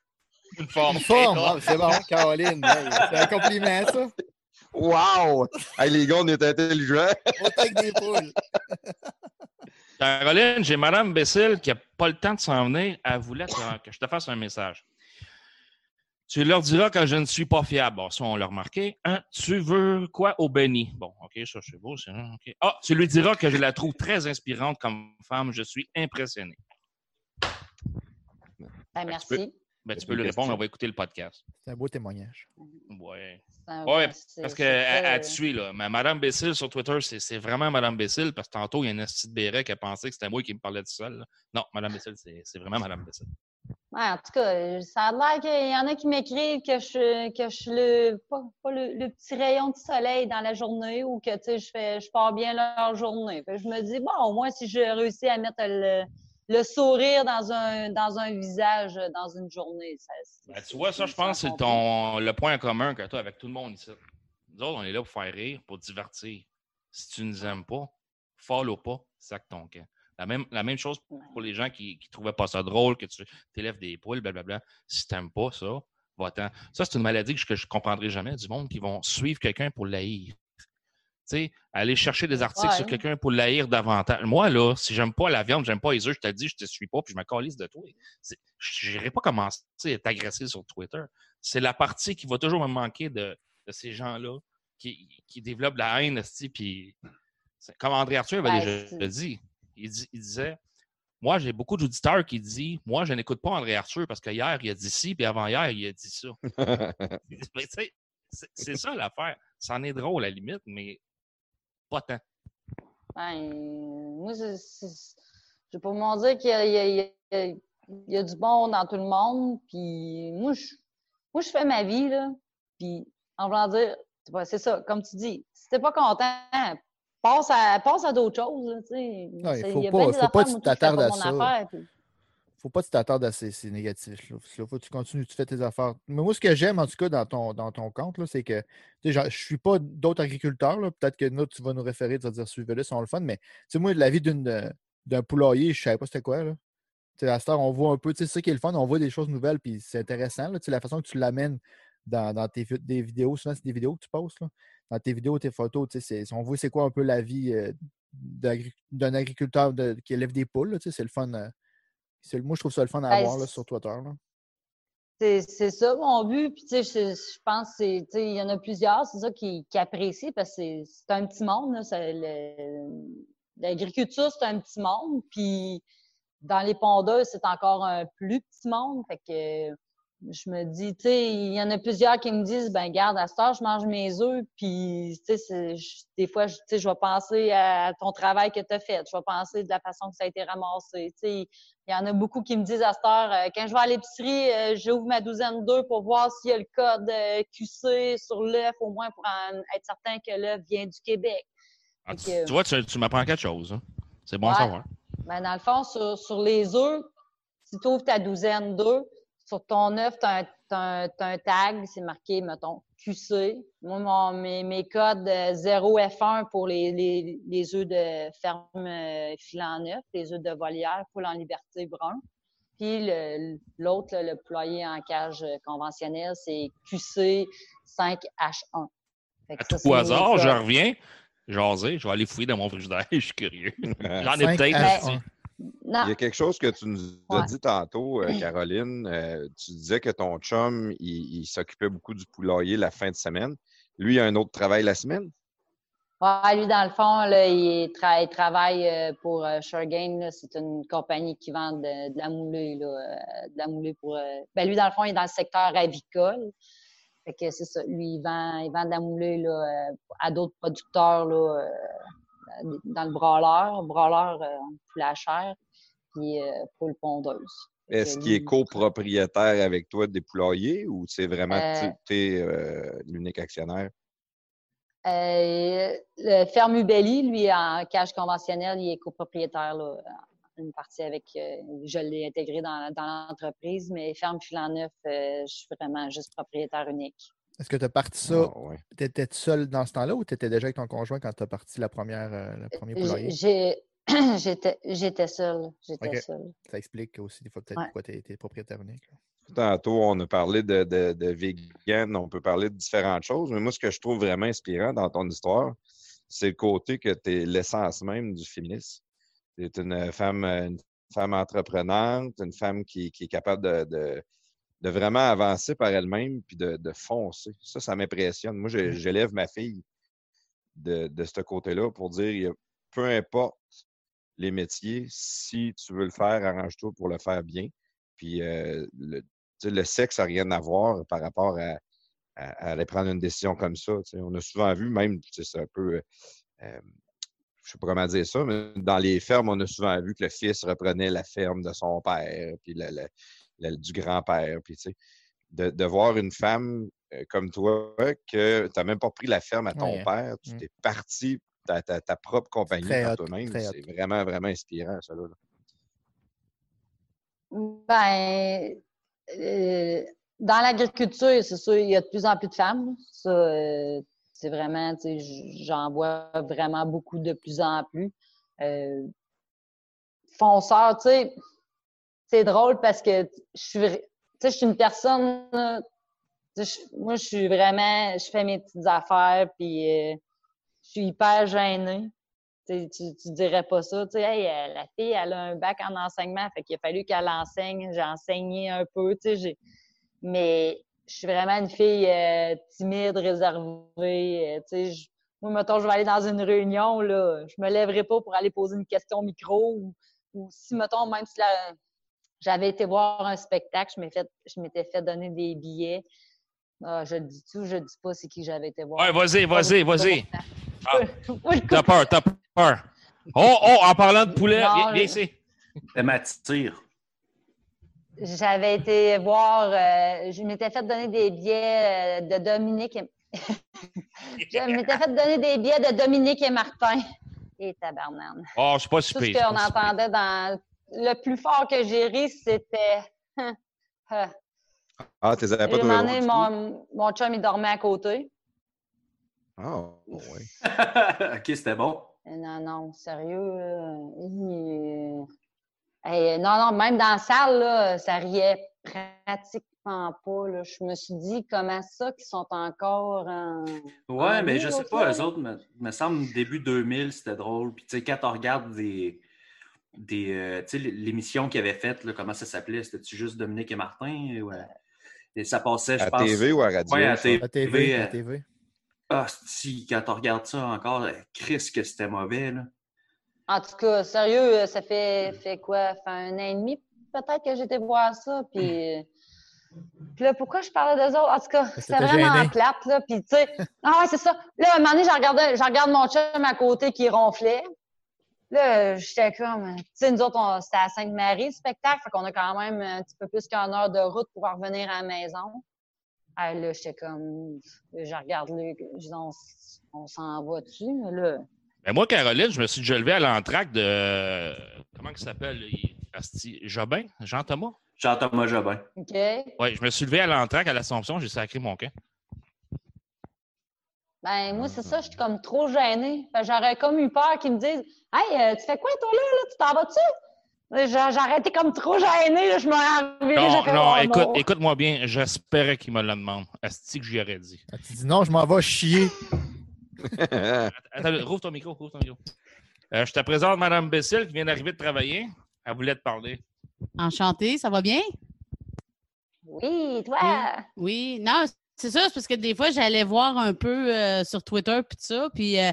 Une forme. Une forme, ah, c'est bon, Caroline. c'est un compliment, ça. Wow! Hey, les gars, on est intelligents. Que des poules. Caroline, j'ai Madame Bessil qui n'a pas le temps de s'en venir. Elle voulait que je te fasse un message. Tu leur diras que je ne suis pas fiable. Bon, ça, on l'a remarqué. Hein? Tu veux quoi au Benny? Bon, OK, ça, c'est beau. C'est... Ah, tu lui diras que je la trouve très inspirante comme femme. Je suis impressionné. Ben, merci. Ben, tu peux lui répondre, on va écouter le podcast. C'est un beau témoignage. Oui. Oui, parce qu'elle te suit, là. Mais Madame Bessil sur Twitter, c'est vraiment Madame Bessil, parce que tantôt, il y a une petite béret qui a pensé que c'était moi qui me parlais tout seul. Non, Madame Bessil, c'est vraiment Madame Bessil. Ouais, en tout cas, ça a l'air qu'il y en a qui m'écrivent que je, que je suis le, pas, le, petit rayon de soleil dans la journée ou que je, fais, je pars bien leur journée. je me dis, bon, au moins, si je réussis à mettre le, le sourire dans un, dans un visage dans une journée. Ça, ben, tu vois, ça, je pense, c'est ton le point commun que tu as avec tout le monde ici. Nous autres, on est là pour faire rire, pour divertir. Si tu ne nous aimes pas, follow pas, sac ton camp. La même, la même chose pour les gens qui ne trouvaient pas ça drôle, que tu t'élèves des poules, blablabla. Si tu n'aimes pas ça, va-t'en. Ça, c'est une maladie que je ne comprendrai jamais du monde qui vont suivre quelqu'un pour l'haïr. Sais, aller chercher des articles sur quelqu'un pour l'haïr davantage. Moi, là, si j'aime pas la viande, j'aime pas les œufs, je te dis, je te suis pas, puis je me calisse de toi. Je n'irai pas commencer à t'agresser sur Twitter. C'est la partie qui va toujours me manquer de, de ces gens-là qui, qui, développent la haine, puis comme André Arthur avait déjà dit, il, disait Moi, j'ai beaucoup d'auditeurs qui disent Moi, je n'écoute pas André Arthur parce qu'hier, il a dit ci, puis avant-hier, il a dit ça. c'est ça l'affaire. Ça en est drôle à la limite, mais pas tant. Ben, moi, je vais pas m'en dire qu'il y, a du bon dans tout le monde. Puis moi, je, moi, je fais ma vie, là. Puis, en voulant dire, c'est ça, comme tu dis, si t'es pas content, passe à, passe à d'autres choses. Il faut, pas, faut pas que tu t'attardes à ça. Faut pas que tu t'attardes à ces, ces négatifs. Il faut que tu continues, tu fais tes affaires. Mais moi, ce que j'aime, en tout cas, dans ton, dans ton compte, c'est que je ne suis pas d'autres agriculteurs. Peut-être que nous, tu vas nous référer, tu vas dire suivez-le, c'est le fun. Mais moi, la vie d'un poulailler, je ne savais pas c'était quoi. Là. à cette heure, on voit un peu, c'est ça qui est le fun, on voit des choses nouvelles, puis c'est intéressant. Là, la façon que tu l'amènes dans, dans, tes des vidéos, souvent c'est des vidéos que tu postes. Là dans tes vidéos, tes photos, on voit c'est quoi un peu la vie euh, d'un agriculteur qui élève des poules. C'est le fun. Euh, moi, je trouve ça le fun à ben, voir sur Twitter. C'est ça mon but. Puis, je, pense qu'il y en a plusieurs, c'est ça qui, qui apprécient parce que c'est un petit monde. L'agriculture, c'est un petit monde. Puis, dans les pondeuses, c'est encore un plus petit monde. Fait que je me dis, tu sais, il y en a plusieurs qui me disent, ben garde, à ce temps, je mange mes œufs, puis, tu sais, des fois, tu sais, je vais penser à ton travail que tu as fait, je vais penser de la façon que ça a été ramassé, tu sais. Il y en a beaucoup qui me disent à cette heure, euh, quand je vais à l'épicerie, euh, j'ouvre ma douzaine d'œufs pour voir s'il y a le code euh, QC sur l'œuf, au moins pour être certain que l'œuf vient du Québec. Ah, tu, vois, tu, m'apprends quelque chose. Hein. C'est bon à savoir. Ben, dans le fond, sur, sur les œufs, si tu ouvres ta douzaine d'œufs, sur ton œuf, tu as, un tag, c'est marqué, mettons, QC. Moi, mes, codes 0F1 pour les, les, œufs de ferme euh, filant neuf, les œufs de volière, poule en liberté brun. Puis l'autre, le, ployer en cage conventionnelle, c'est QC 5H1. À tout hasard, je reviens. Jaser, je vais aller fouiller dans mon frigidaire, je suis curieux. J'en ai peut-être il y a quelque chose que tu nous as dit tantôt, euh, Caroline. Euh, tu disais que ton chum, il, s'occupait beaucoup du poulailler la fin de semaine. Lui, il a un autre travail la semaine? lui, dans le fond, là, il, travaille euh, pour euh, C'est une compagnie qui vend de, la moulée. Là, de la moulée pour, ben, lui, dans le fond, il est dans le secteur avicole. Fait que c'est ça. Lui, il vend, il vend de la moulée là, à d'autres producteurs là, dans le brawler. Brawler, poulet à chair, puis poule pondeuse. Est-ce qu'il est copropriétaire avec toi des poulaillers ou c'est vraiment tu es l'unique actionnaire? Euh, le Ferme Ubelli, lui, en cash conventionnel, il est copropriétaire, là, une partie avec, euh, je l'ai intégré dans, l'entreprise, mais Ferme Filanneuf, euh, je suis vraiment juste propriétaire unique. Est-ce que tu as parti ça, ah, tu étais seul dans ce temps-là ou tu étais déjà avec ton conjoint quand tu as parti la première, le premier poulailler? J'étais seule. J'étais seule. Ça explique aussi des fois peut-être pourquoi tu es, propriétaire unique. Tantôt, on a parlé de, de, vegan, on peut parler de différentes choses, mais moi, ce que je trouve vraiment inspirant dans ton histoire, c'est le côté que tu es l'essence même du féminisme. Tu es une femme, une femme entreprenante, une femme qui, est capable de, de, vraiment avancer par elle-même puis de, foncer. Ça, ça m'impressionne. Moi, j'élève ma fille de, ce côté-là pour dire peu importe les métiers, si tu veux le faire, arrange-toi pour le faire bien. Puis euh, le, le, sexe n'a rien à voir par rapport à, aller prendre une décision comme ça. On a souvent vu, même, c'est un peu. Euh, euh, je ne sais pas comment dire ça, mais dans les fermes, on a souvent vu que le fils reprenait la ferme de son père, puis du grand-père. Puis, de, de, voir une femme comme toi, que tu n'as même pas pris la ferme à ton père, tu mmh. t'es parti ta, ta, propre compagnie par toi-même. C'est vraiment, vraiment inspirant, ça. Là. Ben, euh, dans l'agriculture, c'est sûr, il y a de plus en plus de femmes. Ça, euh, c'est vraiment, j'en vois vraiment beaucoup de plus en plus. Euh, fonceur, tu sais, c'est drôle parce que je suis, je suis une personne, moi, je suis vraiment, je fais mes petites affaires, puis je suis hyper gênée. Tu, tu dirais pas ça. Tu sais, hey, euh, la fille, elle a un bac en enseignement, fait qu'il a fallu qu'elle enseigne. J'ai enseigné un peu, tu sais, mais je suis vraiment une fille euh, timide, réservée. Euh, tu sais, moi, mettons, je vais aller dans une réunion, là, je me lèverai pas pour aller poser une question au micro ou, si, mettons, même si j'avais été voir un spectacle, je m'étais fait, fait donner des billets. Ah, je dis tout, je dis pas c'est qui j'avais été voir? Ouais, vas-y, vas-y, vas-y. Ah. T'as peur, t'as peur. Oh, oh, en parlant de poulet, viens, viens ici. m'attire. J'avais été voir, euh, je m'étais fait donner des billets euh, de Dominique et... je m'étais fait donner des billets de Dominique et Martin. Et tabarnane. Oh, je suis pas super. Tout ce qu'on entendait dans... Le plus fort que j'ai ri, c'était... ah, tu pas donné. Mon, mon chum, il dormait à côté. Ah, oui. OK, c'était bon. Non, non, sérieux. non, non, même dans la salle, là, ça riait pratiquement pas. Là. Je me suis dit, comment ça qu'ils sont encore en. Ouais, mais je sais pas, eux autres, me, me semble, début 2000, c'était drôle. Puis, tu sais, quand on regarde des. Des euh, tu sais, l'émission qu'ils avaient faite, là, comment ça s'appelait? C'était-tu juste Dominique et Martin ouais. Et ça passait, je pense. À TV ou à radio Ouais, à TV. À TV. À TV. Ah, si, quand on regarde ça encore, eh, Chris, que c'était mauvais, là. En tout cas, sérieux, euh, ça fait, fait quoi? Fait un an et demi, peut-être, que j'étais voir ça, puis... Puis là, pourquoi je parlais d'eux autres? En tout cas, c'était vraiment plate, là. Puis, tu sais, ah ouais, c'est ça. Là, un moment donné, je regarde, je regarde mon chum à côté qui ronflait. Là, j'étais comme, tu sais, nous autres, c'était à Sainte-Marie, le spectacle, fait qu'on a quand même un petit peu plus qu'une heure de route pour revenir à la maison. Ah, là, j'étais comme, je regarde Luc, je dis, on, s'en va dessus, là. Ben moi, Caroline, je me suis déjà levé à l'entraque de. Comment il s'appelle? Jobin? Jean-Thomas? Jean-Thomas Jobin. OK. Oui, je me suis levé à l'entraque à l'Assomption, j'ai sacré mon camp. Ben, moi, c'est ça, je suis comme trop gênée. J'aurais comme eu peur qu'ils me disent Hey, euh, tu fais quoi, toi, là? là? Tu t'en vas-tu? J'ai arrêté comme trop gêné, je m'en Non, non, oh, écoute, écoute-moi bien, j'espérais qu'il me le demande. Est-ce que j'y aurais dit? Ah, tu dis non, je m'en vais chier. Attends, rouvre ton micro, rouvre ton micro. Euh, je te présente Mme Bessil qui vient d'arriver de travailler. Elle voulait te parler. Enchantée, ça va bien? Oui, toi? Oui, non, c'est ça, c'est parce que des fois, j'allais voir un peu euh, sur Twitter puis ça, puis euh,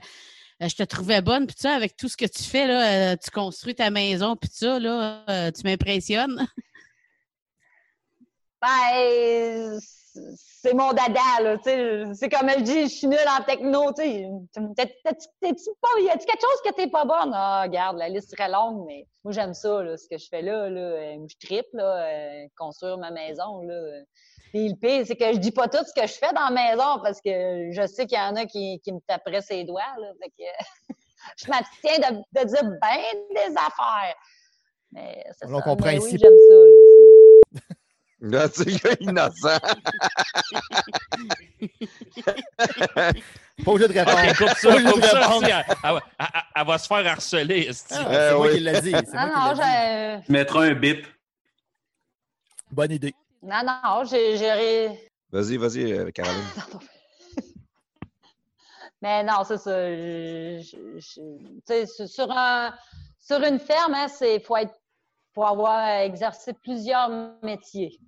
je te trouvais bonne, puis ça, avec tout ce que tu fais, là, tu construis ta maison, puis ça, là, tu m'impressionnes. Ben, c'est mon dada, là, tu sais. C'est comme elle dit, je suis nulle en techno, tu sais. T'es-tu y a-tu quelque chose que t'es pas bonne? Ah, regarde, la liste serait longue, mais moi, j'aime ça, là, ce que je fais là, là. Euh, je tripe, là, euh, construire ma maison, là. Puis le pire, c'est que je dis pas tout ce que je fais dans la maison parce que je sais qu'il y en a qui, qui me taperaient ses doigts, là. Fait que je m'abstiens de, de, dire bien des affaires. Mais c'est ça. On mais oui, j'aime ça, là. Là, tu sais, innocent. pas obligé de répondre. Okay, coupe ça, coupe ça. Elle, elle, elle, va se faire harceler. Ah, c'est moi qui l'ai dit. Non, non, j'ai. Je mettrai un bip. Bonne idée. Non, non, j'ai. Vas-y, vas-y, euh, Caroline. Mais non, c'est ça. Je, sur, un, sur une ferme, il hein, faut être faut avoir exercé plusieurs métiers.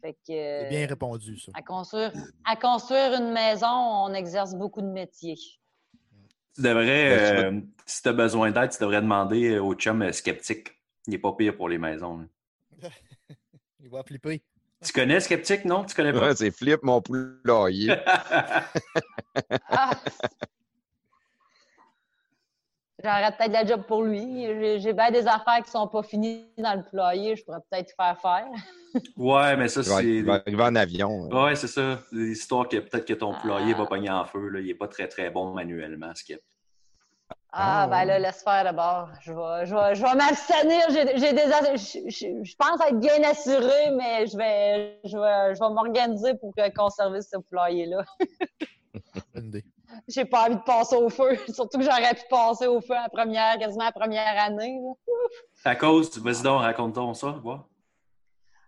Fait que, C'est bien répondu, ça. À construire, à construire une maison, on exerce beaucoup de métiers. Tu devrais, euh, si tu as besoin d'aide, tu devrais demander au chum euh, sceptique. Il n'est pas pire pour les maisons. Il va flipper. Tu connais Skeptique, non? Tu connais pas? Ouais, c'est Flip, mon poulailler. ah, J'aurais peut-être la job pour lui. J'ai bien des affaires qui ne sont pas finies dans le poulailler. Je pourrais peut-être faire faire. ouais, mais ça, c'est. Il va arriver en avion. Ouais, c'est ça. L'histoire que peut-être que ton poulailler va ah. pogner en feu. Là. Il n'est pas très, très bon manuellement, Skip. Ah, ah, ben là, laisse faire d'abord. Je vais, je vais, je vais m'abstenir. J'ai des. Je, je, pense être bien assuré, mais je vais, je vais, je vais m'organiser pour conserver ce poulailler-là. J'ai pas envie de passer au feu. Surtout que j'aurais pu passer au feu la première, quasiment la première année. À cause, vas-y donc, raconte-toi ça, vois.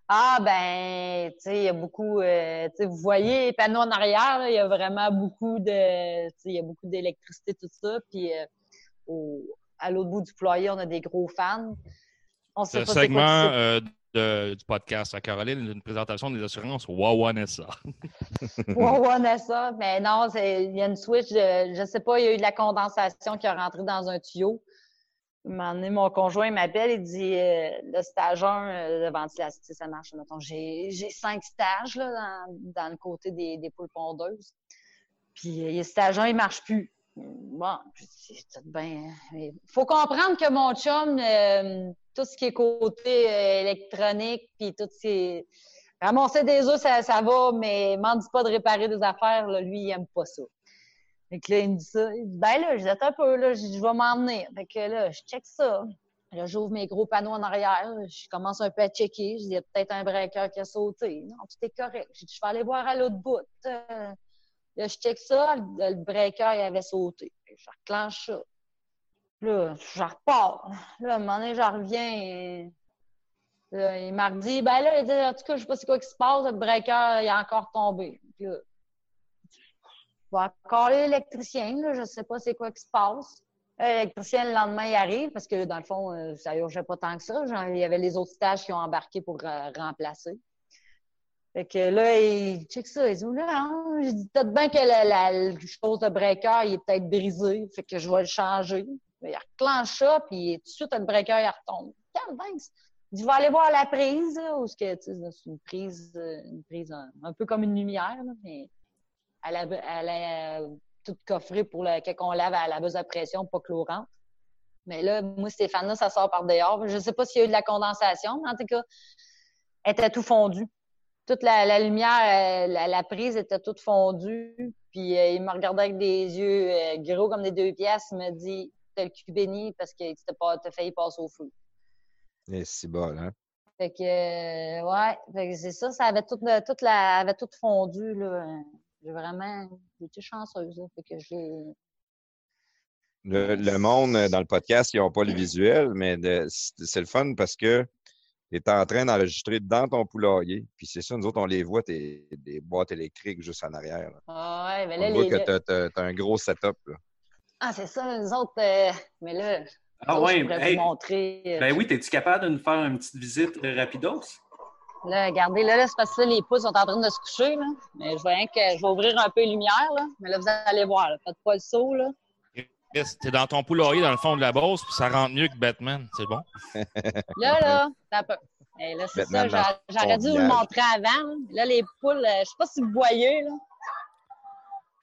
Ah, ben, tu sais, il y a beaucoup, euh, tu sais, vous voyez les panneaux en arrière, il y a vraiment beaucoup de, tu sais, il y a beaucoup d'électricité, tout ça. Puis, euh, à l'autre bout du poulailler, on a des gros fans. On sait pas segment, euh, du podcast à Caroline, une présentation des assurances Wawanessa. Wawanessa, mais non, il y a une switch, je ne sais pas, il y a eu de la condensation qui est rentrée dans un tuyau. mon conjoint m'appelle, il dit euh, le stage 1 euh, de ventilation, ça marche. J'ai cinq stages là, dans, le côté des, des poules pondeuses. Puis le stage 1, il ne marche plus. Bon, c'est bien. Il faut comprendre que mon chum, tout ce qui est côté euh, électronique, puis tout ce qui est... Ramasser des œufs, ça, va, mais m'en dis pas de réparer des affaires, lui, il aime pas ça. Fait que là, il me dit ça. Ben là, je dis, un peu, là, je, vais m'emmener. Fait que là, je check ça. Là, j'ouvre mes gros panneaux en arrière. Je commence un peu à checker. Je dis, il y a peut-être un breaker qui a sauté. Non, tout est correct. Je dis, je vais aller voir à l'autre bout. Là, je check ça. Le, breaker, il avait sauté. Je reclenche ça. Là, je repars. Là, à un moment donné, je reviens. il m'a dit, ben là, il dit, en tout cas, je sais pas c'est quoi qui se passe, le breaker, il est encore tombé. Puis là, je vais encore l'électricien, là, je sais pas c'est quoi qui se passe. L'électricien, le lendemain, il arrive parce que dans le fond, euh, ça urgeait pas tant que ça. Il y avait les autres stages qui ont embarqué pour euh, remplacer. Fait que là, il check ça. Il dit, là, j'ai dit, peut-être bien que la, la, chose de breaker, il est peut-être brisé. Fait que je vais le changer. Il reclenche ça, puis tout de suite, le breaker, il retombe. Il dit, va aller voir la prise, ou ce que, c'est une prise, une prise un, peu comme une lumière, mais elle a, elle a euh, tout coffré pour le, qu'on lave à la base de pression, pas chlorante. Mais là, moi, Stéphane, ça sort par dehors. Je ne sais pas s'il y a eu de la condensation, mais en tout cas, elle était tout fondue. Toute la, lumière, euh, la, prise était toute fondue. Puis euh, il me regardait avec des yeux gros comme des deux pièces. Il me dit t'as le cul béni parce que tu as failli passer au feu. Et c'est bon, hein? Fait que, euh, ouais, c'est ça, ça avait tout, toute la, avait tout fondu, là. J'ai vraiment été chanceuse, là. Fait que j'ai. Le, le, monde dans le podcast, ils n'ont pas le visuel, mais c'est le fun parce que tu es en train d'enregistrer dans ton poulailler. Puis c'est ça, nous autres, on les voit, tes, des boîtes électriques juste en arrière. Ah ouais, mais là, on voit que tu as, un gros setup. Là. Ah, c'est ça, les autres. Euh, mais là, ah, ouais. je pourrais vous montrer. Euh, ben oui, es-tu capable de nous faire une petite visite euh, rapidos? Là, regardez, là, là c'est parce que les poules sont en train de se coucher. Là. Mais je vois que je vais ouvrir un peu les lumières. Là. Mais là, vous allez voir. Faites pas le saut. Là. T'es dans ton poulailler dans le fond de la bosse, puis ça rentre mieux que Batman. C'est bon? là, là, t'as pas. Eh, là, c'est ça, j'aurais dû vous le montrer avant. Là, les poules, euh, je sais pas si vous voyez, là.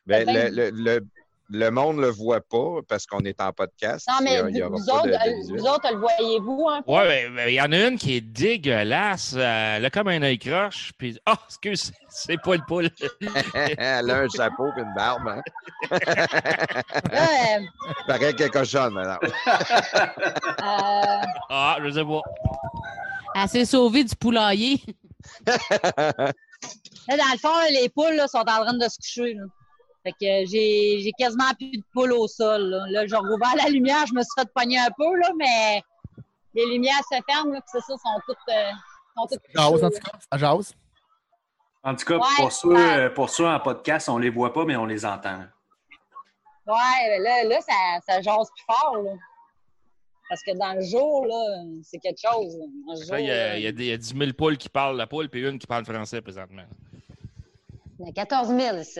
Ben, le, le, le monde ne le voit pas parce qu'on est en podcast. Non, mais vous, autres, vous, autres, le voyez-vous un peu? Oui, il y en a une qui est dégueulasse. Elle a comme un œil croche. Puis, oh, excuse, c'est pas le poule. Elle a un chapeau et une barbe. Hein? euh... Pareil qu'elle cochonne maintenant. euh... Ah, je sais pas. Elle s'est sauvée du poulailler. là, dans le fond, les poules là, sont en train de se coucher. Là. Fait que j'ai quasiment plus de poules au sol. Là, là j'ai rouvert la lumière, je me suis fait pogner un peu, là, mais les lumières se ferment, là, c'est ça, sont toutes. Euh, sont toutes jase, en tout cas, ça jase? En tout cas, pour, ceux, euh, pour ceux en podcast, on les voit pas, mais on les entend. Ouais, là, là ça, ça jase plus fort. Là. Parce que dans le jour, là, c'est quelque chose. Il y, a, il, y a, y a 10 000 poules qui parlent la poule, puis une qui parle français présentement. Il y a 14 000 ici.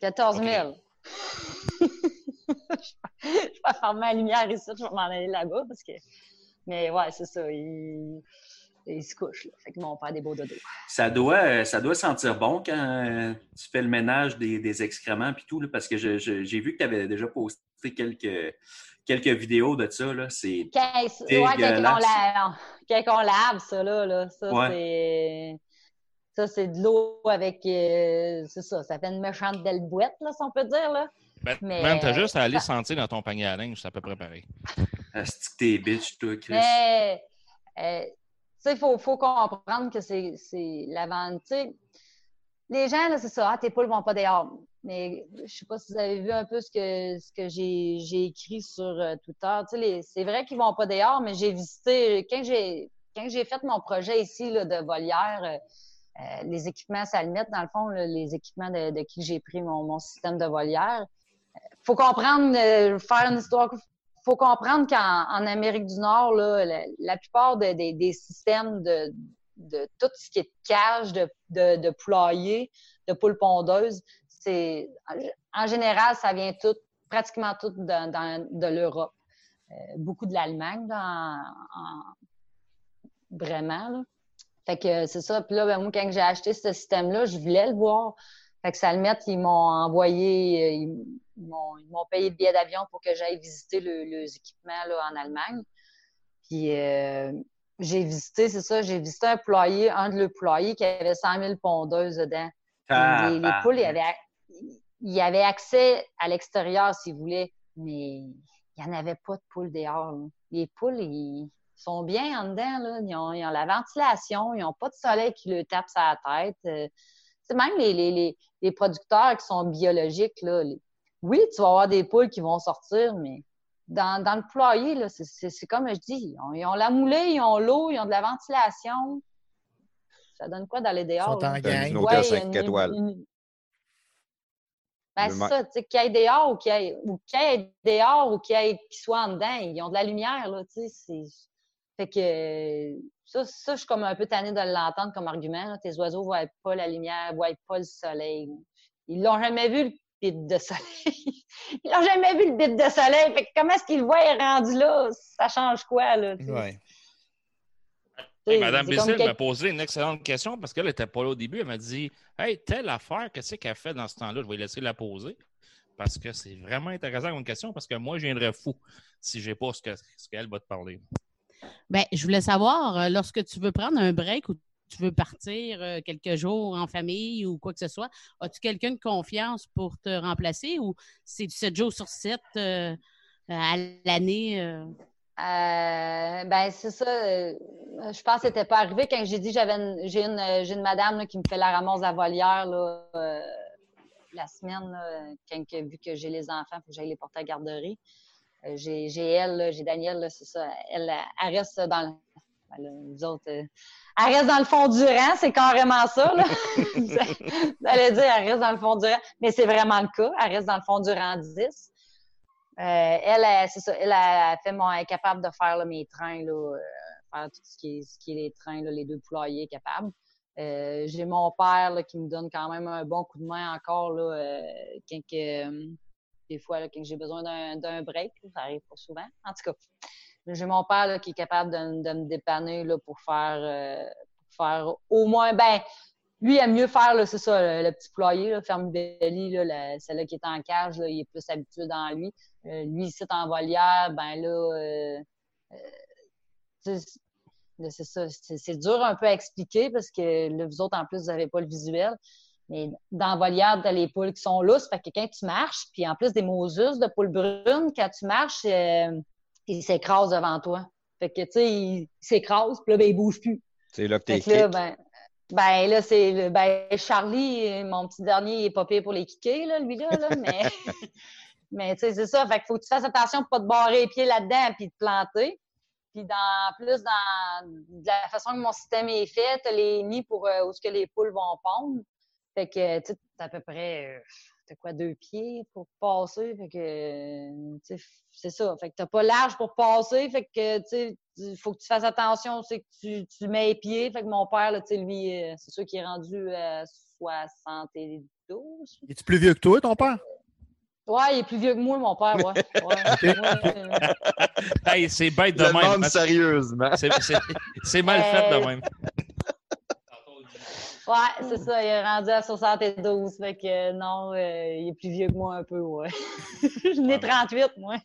14 000. je vais fermer la lumière ici, je vais m'en aller là-bas parce que. Mais ouais, c'est ça. Il, se couche. Là. Fait qu'ils vont faire des beaux dodos. Ça doit, ça doit sentir bon quand tu fais le ménage des, excréments et tout, là, parce que j'ai vu que tu avais déjà posté quelques, quelques vidéos de ça. C'est. Quand, ouais, quand, on lave, quand on lave ça, là, là ça, c'est. Ça, c'est de l'eau avec. Euh, c'est ça, ça fait une méchante belle boîte, là, si on peut dire. Là. Ben, Mais, t'as juste à aller sentir dans ton panier à linge, c'est à peu près pareil. Est-ce que t'es bitch, toi, Chris? Mais, euh, tu sais, il faut, faut, comprendre que c'est la vente. Tu sais, les gens, là, c'est ça, ah, tes poules vont pas dehors. Mais je sais pas si vous avez vu un peu ce que, ce que j'ai écrit sur euh, Twitter. Tu sais, c'est vrai qu'ils vont pas dehors, mais j'ai visité, quand j'ai quand j'ai fait mon projet ici là, de volière, euh, les équipements, ça le met, dans le fond, les équipements de, qui j'ai pris mon, système de volière. Euh, faut comprendre, euh, faire une histoire, faut comprendre qu'en Amérique du Nord, la, plupart des systèmes de, tout ce qui est cage, de, de, de poules pondeuses, c'est en général, ça vient tout, pratiquement tout de, l'Europe. beaucoup de l'Allemagne, vraiment. Fait que c'est ça. Puis là, ben, moi, quand j'ai acheté ce système-là, je voulais le voir. Fait que ça le met, ils m'ont envoyé, euh, ils m'ont payé le billet d'avion pour que j'aille visiter le, les équipements là, en Allemagne. Puis euh, j'ai visité, c'est ça, j'ai visité un poulailler, un de leurs poulaillers qui avait 100 000 pondeuses dedans. Les, poules, il y avait, accès à l'extérieur s'ils voulaient, mais il n'y en avait pas de poules dehors. Les poules, ils sont bien en dedans. Là. Ils, ont, la ventilation, ils n'ont pas de soleil qui leur tape sur la tête. Euh, c'est même les, les, producteurs qui sont biologiques. Là, oui, tu vas avoir des poules qui vont sortir, mais dans, dans le poulailler, c'est comme je dis, ils ont, la moulée, ils ont l'eau, ils ont de la ventilation. Ça donne quoi d'aller dehors? Ils sont en Une hôtel 5 étoiles. Ben, c'est ça, tu sais, qu'il y ait dehors ou qu'il y ait, dehors ou qu'il y ait qui soit en dedans, ils ont de la lumière, là, tu sais, fait que ça, ça, je suis comme un peu tannée de l'entendre comme argument. Tes oiseaux ne voient pas la lumière, ne voient pas le soleil. Ils l'ont jamais vu, le bit de soleil. Ils n'ont jamais vu le bit de soleil. Fait que comment est-ce qu'ils le voient rendu là? Ça change quoi, là? Madame Bézil m'a posé une excellente question parce qu'elle n'était pas là au début. Elle m'a dit Hey, telle affaire, qu'est-ce qu'elle fait dans ce temps-là? Je vais laisser la poser parce que c'est vraiment intéressant comme question parce que moi, je viendrais fou si je n'ai pas ce qu'elle va te parler. Bien, je voulais savoir, euh, lorsque tu veux prendre un break ou tu veux partir euh, quelques jours en famille ou quoi que ce soit, as-tu quelqu'un de confiance pour te remplacer ou c'est 7 jours sur 7 euh, à l'année? ben, c'est ça. je pense que c'était pas arrivé quand j'ai dit j'avais j'ai une, une, madame qui me fait la ramasse à volière la semaine, vu que j'ai les enfants, il faut que j'aille les porter à garderie. Euh, j'ai elle, j'ai Danielle, c'est ça. Elle, elle, reste dans le. Ben autres, euh, elle reste dans le fond du rang, c'est carrément ça. Là. Vous allez dire, elle reste dans le fond du rang. Mais c'est vraiment le cas. Elle reste dans le fond du rang 10. Euh, elle, c'est ça. Elle a fait mon, elle est capable de faire mes trains, là, faire tout ce qui est, ce qui est les trains, là, les deux poulaillers capables. j'ai mon père là, qui me donne quand même un bon coup de main encore là, quand des fois, quand j'ai besoin d'un break, ça arrive pas souvent. En tout cas, j'ai mon père qui est capable de, me dépanner là, pour faire, euh, faire au moins, ben, lui, il aime mieux faire, c'est ça, le, petit poulailler, là, ferme belly, celle-là qui est en cage, il est plus habitué dans lui. Euh, lui, ici, en volière, ben là, euh, c'est ça, c'est dur un peu à expliquer parce que vous autres, en plus, vous n'avez pas le visuel. Mais dans la volière, tu as les poules qui sont lousses. Fait que quand tu marches, puis en plus des mosus de poules brunes, quand tu marches, euh, ils s'écrasent devant toi. Fait que, tu sais, ils s'écrasent, puis là, ben, ils bougent plus. C'est là que t'es là, ben, ben, là, c'est ben, Charlie, mon petit dernier, il est pas pire pour les kicker, là, lui-là, là, mais, mais tu sais, c'est ça. Fait qu'il faut que tu fasses attention pour pas te barrer les pieds là-dedans puis te planter. Puis dans plus dans de la façon que mon système est fait, tu les nids pour euh, où ce que les poules vont pondre. Fait que, tu sais, à peu près, t'as quoi, deux pieds pour passer? Fait que, tu sais, c'est ça. Fait que t'as pas large pour passer. Fait que, tu sais, il faut que tu fasses attention, c'est que tu, tu mets les pieds. Fait que mon père, là, tu sais, lui, euh, c'est sûr qu'il est rendu à 72. Es-tu plus vieux que toi, ton père? Ouais, il est plus vieux que moi, mon père, ouais. ouais. hey, c'est bête de même. sérieusement. C'est mal fait de même. Ouais, c'est ça, il est rendu à 72. Fait que non, euh, il est plus vieux que moi un peu, ouais. Je n'ai 38, moi.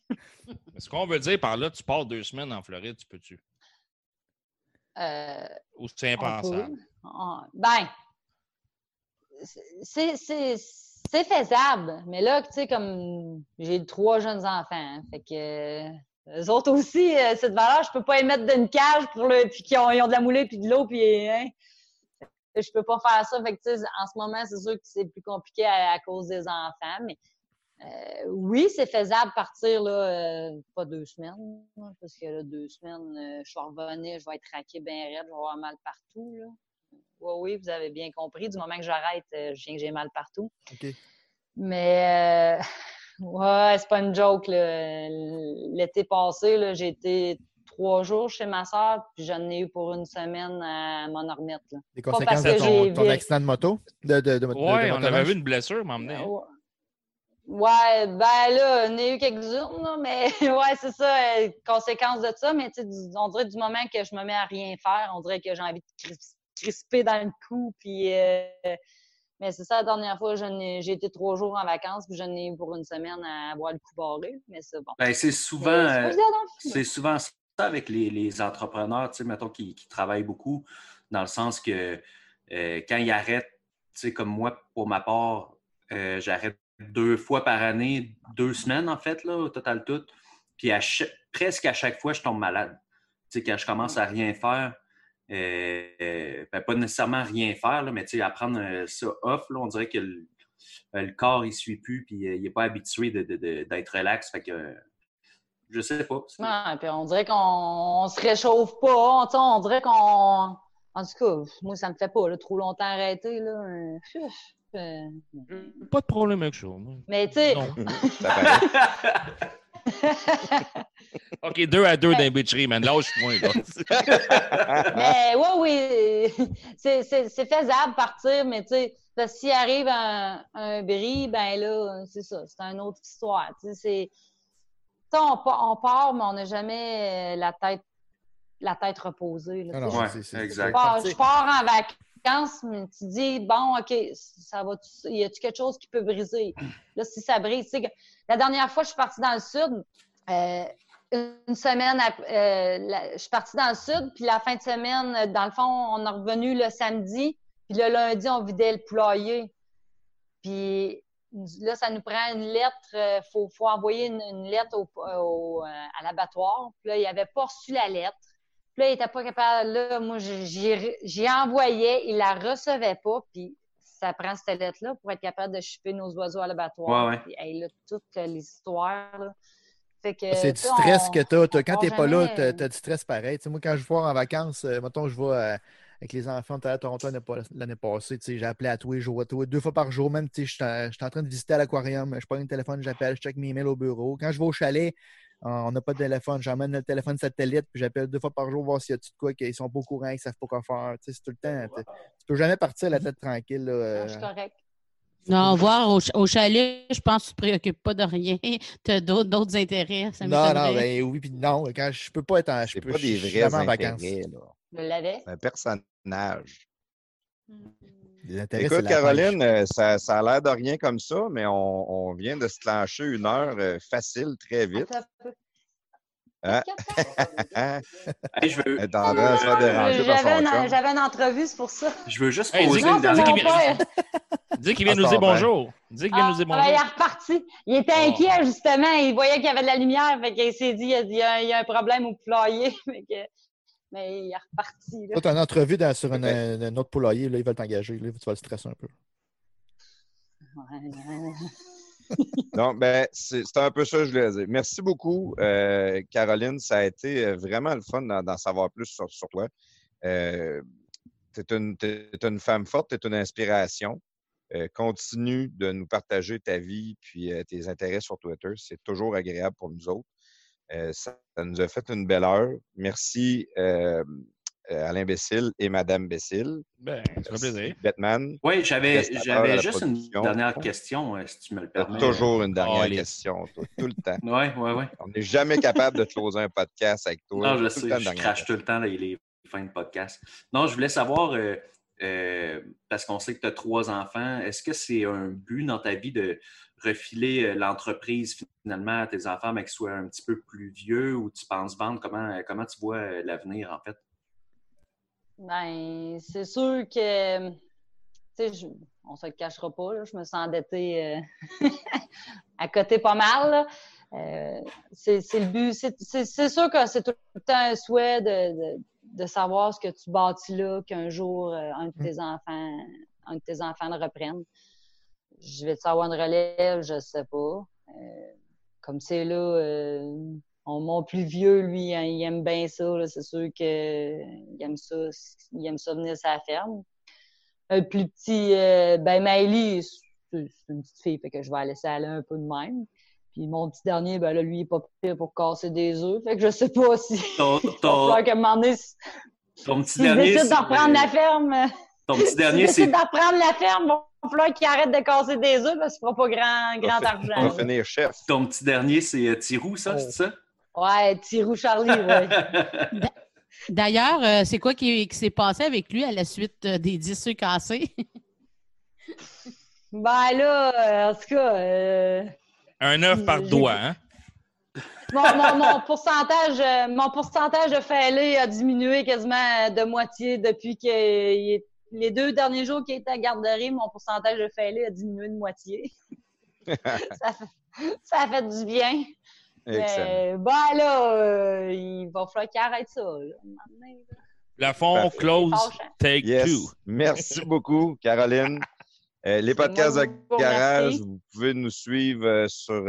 Ce qu'on veut dire par là, tu pars deux semaines en Floride, tu peux-tu? Euh, Ou c'est impensable? Ah, ben, c'est faisable. Mais là, tu sais, comme j'ai trois jeunes enfants, hein, fait que. les autres aussi, euh, cette valeur, je peux pas les mettre dans une cage pour le, puis qu'ils ont, ont, de la moulée puis de l'eau, puis hein, je peux pas faire ça. Fait que, en ce moment, c'est sûr que c'est plus compliqué à, cause des enfants, mais euh, oui, c'est faisable partir là, euh, pas deux semaines, parce que là, deux semaines, euh, je vais revenir, je vais être raqué bien raide, je vais avoir mal partout. Là. Oui, oui, vous avez bien compris. Du moment que j'arrête, je viens que j'ai mal partout. Mais ouais, c'est pas une joke. L'été passé, j'ai été trois jours chez ma soeur, puis j'en ai eu pour une semaine à m'en remettre. Là. Les conséquences de ton, accident de moto? De, de, oui, on avait vu une blessure m'emmener. Ouais, ben là, on a eu quelques-unes, mais ouais, c'est ça, euh, conséquence de ça. Mais on dirait du moment que je me mets à rien faire, on dirait que j'ai envie de crisper dans le cou. Puis, euh, mais c'est ça, la dernière fois, j'ai été trois jours en vacances, puis j'en ai eu pour une semaine à avoir le cou barré. Mais c'est bon. Ben, c'est souvent, c'est souvent avec les, entrepreneurs, tu sais, mettons, qui, travaillent beaucoup, dans le sens que euh, quand ils arrêtent, comme moi, pour ma part, euh, j'arrête deux fois par année, deux semaines en fait, là, au total tout. Puis presque à chaque fois, je tombe malade. Tu sais, quand je commence à rien faire, euh, ben, pas nécessairement rien faire, là, mais à prendre ça off, là, on dirait que le, corps, il ne suit plus, puis il n'est pas habitué d'être relax. Fait que je sais pas. Ouais, puis on dirait qu'on se réchauffe pas. On, dirait qu'on. En tout cas, moi, ça me fait pas là, trop longtemps arrêter. Là. Euh, pas de problème avec ça. Mais tu sais. OK, deux à deux d'un bitcherie, man. Lâche-moi, mais oui, oui. C'est faisable partir, mais tu sais, s'il arrive un, un bris, ben là, c'est ça. C'est une autre histoire. Tu sais, c'est on, part, mais on n'a jamais euh, la tête, la tête reposée. Là, exact. Je pars, en vacances, mais tu dis, bon, OK, ça va, y a-tu quelque chose qui peut briser? Là, si ça brise, la dernière fois, je suis partie dans le sud, euh, une semaine, euh, je suis partie dans le sud, puis la fin de semaine, dans le fond, on est revenu le samedi, puis le lundi, on vidait le poulailler. Puis là, ça nous prend une lettre, il euh, faut, envoyer une, lettre au, euh, à l'abattoir. Puis là, il n'avait pas reçu la lettre. Puis là, il n'était pas capable. Là, moi, j'y envoyais, il la recevait pas. Puis ça prend cette lettre-là pour être capable de chipper nos oiseaux à l'abattoir. Ouais, ouais. toute l'histoire. C'est du stress que tu as. Quand tu n'es pas là, tu as, du stress pareil. moi, quand je vais en vacances, euh, mettons, je vais avec les enfants à Toronto l'année passée. J'ai appelé à tous les jours, deux fois par jour. Même, je suis en train de visiter l'aquarium, je prends un téléphone, j'appelle, je check mes mails au bureau. Quand je vais au chalet, on n'a pas de téléphone. J'emmène le téléphone satellite, puis j'appelle deux fois par jour voir s'il y a tout de quoi qu'ils sont pas au courant, qu'ils savent pas quoi faire. C'est tout le temps. Tu peux jamais partir la tête tranquille. Là, je suis correct. Non, voir au, chalet, je pense que tu ne te préoccupes pas de rien. Tu as d'autres intérêts. Ça non, non, ben oui, puis non. Quand je peux pas être en. Je peux pas des vrais intérêts, vacances. Là. L'avais. Un personnage. Écoute, Caroline, euh, ça, ça, a l'air de rien comme ça, mais on, on vient de se clencher une heure euh, facile, très vite. Hein? hey, je veux... J'avais une entrevue, c'est pour ça. Je veux juste poser une dernière Dis qu'il vient nous dire bonjour. Dis qu'il vient nous dire bonjour. il est reparti. Il était oh. inquiet, justement. Il voyait qu'il y avait de la lumière. Fait qu'il s'est dit il y, a, il y, a, un problème au poulailler. Mais il est reparti. Tu as une entrevue dans, sur une, un autre poulailler. Là, ils veulent t'engager. Tu vas le stresser un peu. Donc, ben, c'est un peu ça que je voulais dire. Merci beaucoup, euh, Caroline. Ça a été euh, vraiment le fun d'en savoir plus sur, toi. Euh, tu es, une femme forte, tu es une inspiration. continue de nous partager ta vie puis tes intérêts sur Twitter. C'est toujours agréable pour nous autres. Ça, nous a fait une belle heure. Merci euh, Alain Bessil et Madame Bessil. Ben, ça fait plaisir. Batman. Oui, j'avais juste une dernière question, euh, si tu me le permets. Toujours une dernière question, tout, le temps. Oui, oui, oui. On n'est jamais capable de closer un podcast avec toi. Non, je sais, je crache tout le temps les, fins de podcast. Non, je voulais savoir, euh, parce qu'on sait que tu as trois enfants, est-ce que c'est un but dans ta vie de refiler l'entreprise finalement à tes enfants, mais qu'ils soient un petit peu plus vieux ou tu penses vendre? Comment, comment tu vois l'avenir, en fait? Ben, c'est sûr que, tu sais, on se le cachera pas, je me sens endettée euh, à côté pas mal. Euh, c'est le but. C'est sûr que c'est tout le temps un souhait de, savoir ce que tu bâtis là, qu'un jour, euh, un de tes mmh. enfants, un de tes enfants le reprenne. Je vais te savoir une relève, je sais pas. comme c'est là, mon plus vieux, lui, hein, il aime bien ça. C'est sûr qu'il aime ça. Il aime ça venir à la ferme. Un plus petit, euh, ben Maëlie, c'est une petite fille, fait que je vais la laisser aller un peu de même. Puis mon petit dernier, ben là, lui, il est pas prêt pour casser des œufs. Fait que je sais pas si. Ton, ton... qu'à un moment donné, ton petit dernier. décide d'en reprendre la ferme. Ton petit dernier, c'est. d'en reprendre la ferme, il va falloir qu'il arrête de casser des œufs parce qu'il fera pas grand, grand argent. On va finir chef. Ton petit dernier, c'est euh, Tirou, ça, c'est ça? Ouais, Tirou Charlie, ouais. D'ailleurs, euh, c'est quoi qui, s'est passé avec lui à la suite euh, des 10 œufs cassés? ben là, euh, en tout cas. Un œuf par doigt, hein? Mon, pourcentage, mon pourcentage de fêlé a diminué quasiment de moitié depuis que les deux derniers jours qu'il était à garderie, mon pourcentage de fêlé a diminué de moitié. ça, ça a fait du bien. Mais, ben là, euh, il va falloir qu'il arrête ça. La fond close, take two. Merci beaucoup, Caroline. Euh, les podcasts de garage, vous pouvez nous suivre euh, sur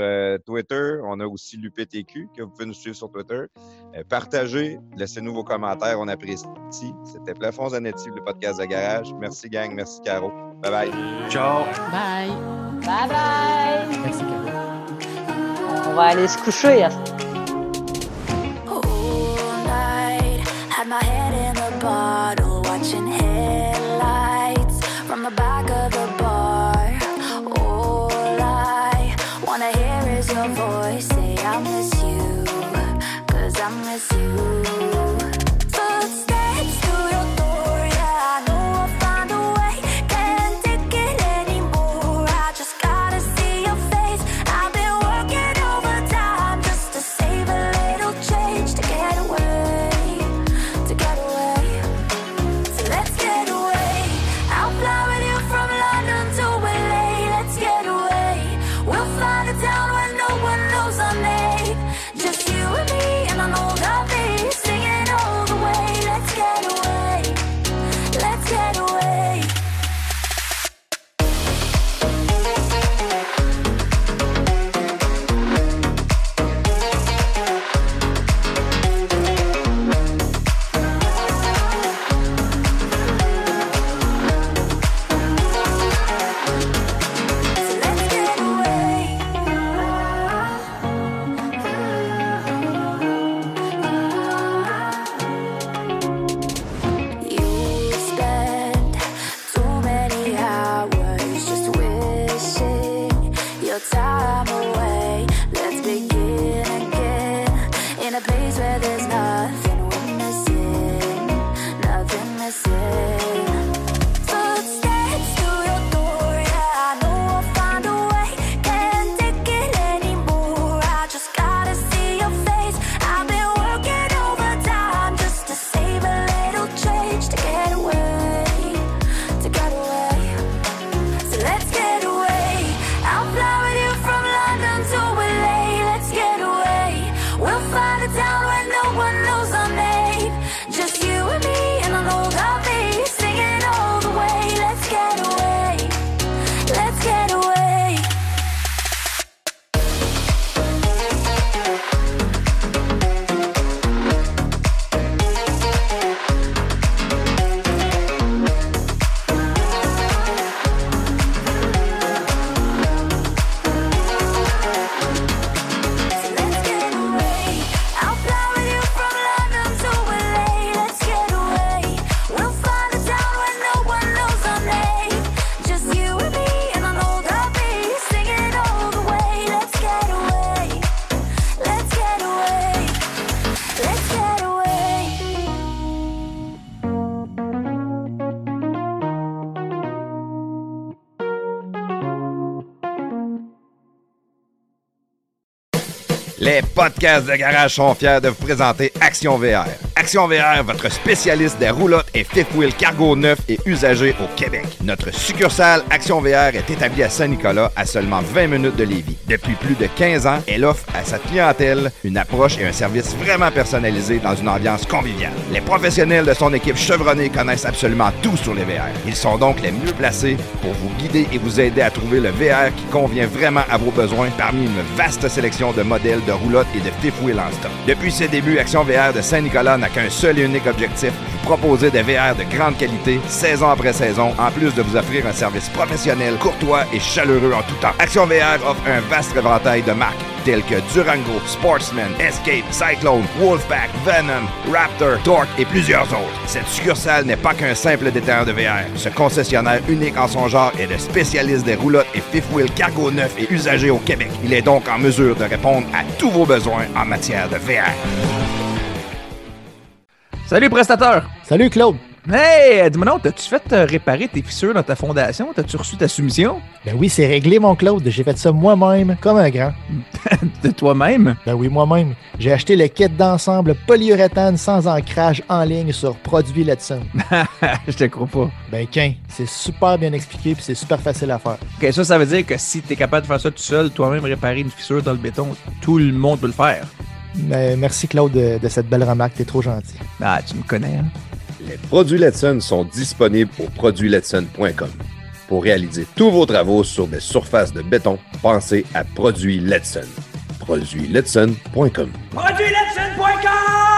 Twitter. On a aussi l'UPTQ que vous pouvez nous suivre sur Twitter. partagez, laissez-nous vos commentaires, on apprécie. C'était Plafond Zanetti, le podcast de garage. Merci, gang. Merci, Caro. Bye bye. Ciao. Bye. Bye bye. Merci, Caro. On va aller se coucher. Podcasts de garage sont fiers de vous présenter Action VR. Action VR, votre spécialiste des roulottes et fifth wheel cargo neufs et usagés au Québec. Notre succursale Action VR est établie à Saint-Nicolas, à seulement 20 minutes de Lévis. Depuis plus de 15 ans, elle offre à sa clientèle une approche et un service vraiment personnalisé dans une ambiance conviviale. Les professionnels de son équipe chevronnée connaissent absolument tout sur les VR. Ils sont donc les mieux placés pour vous guider et vous aider à trouver le VR qui convient vraiment à vos besoins parmi une vaste sélection de modèles de roulottes et de fifth wheel en stock. Depuis ses débuts, Action VR de Saint-Nicolas n'a qu'un seul et unique objectif, vous proposer des VR de grande qualité, saison après saison, en plus de vous offrir un service professionnel, courtois et chaleureux en tout temps. Action VR offre un vaste éventail de marques tels que Durango, Sportsman, Escape, Cyclone, Wolfpack, Venom, Raptor, Torque et plusieurs autres. Cette succursale n'est pas qu'un simple détaillant de VR. Ce concessionnaire unique en son genre est le spécialiste des roulottes et fifth wheel cargo neufs et usagés au Québec. Il est donc en mesure de répondre à tous vos besoins en matière de VR. Salut prestateur! Salut Claude! Hey, dis-moi t'as-tu fait euh, réparer tes fissures dans ta fondation? T'as-tu reçu ta soumission? Ben oui, c'est réglé, mon Claude. J'ai fait ça moi-même, comme un grand. de toi-même? Ben oui, moi-même. J'ai acheté le kit d'ensemble polyuréthane sans ancrage en ligne sur Produit Letson. Je te crois pas. Ben, qu'un, c'est super bien expliqué puis c'est super facile à faire. OK, ça, ça veut dire que si t'es capable de faire ça tout seul, toi-même réparer une fissure dans le béton, tout le monde peut le faire. Merci, Claude, de, de cette belle remarque. T'es trop gentil. Ah, tu me connais, hein? Les produits Letson sont disponibles au produitsletson.com. Pour réaliser tous vos travaux sur des surfaces de béton, pensez à Produits Letson. Produitsletson.com. Produitsletson.com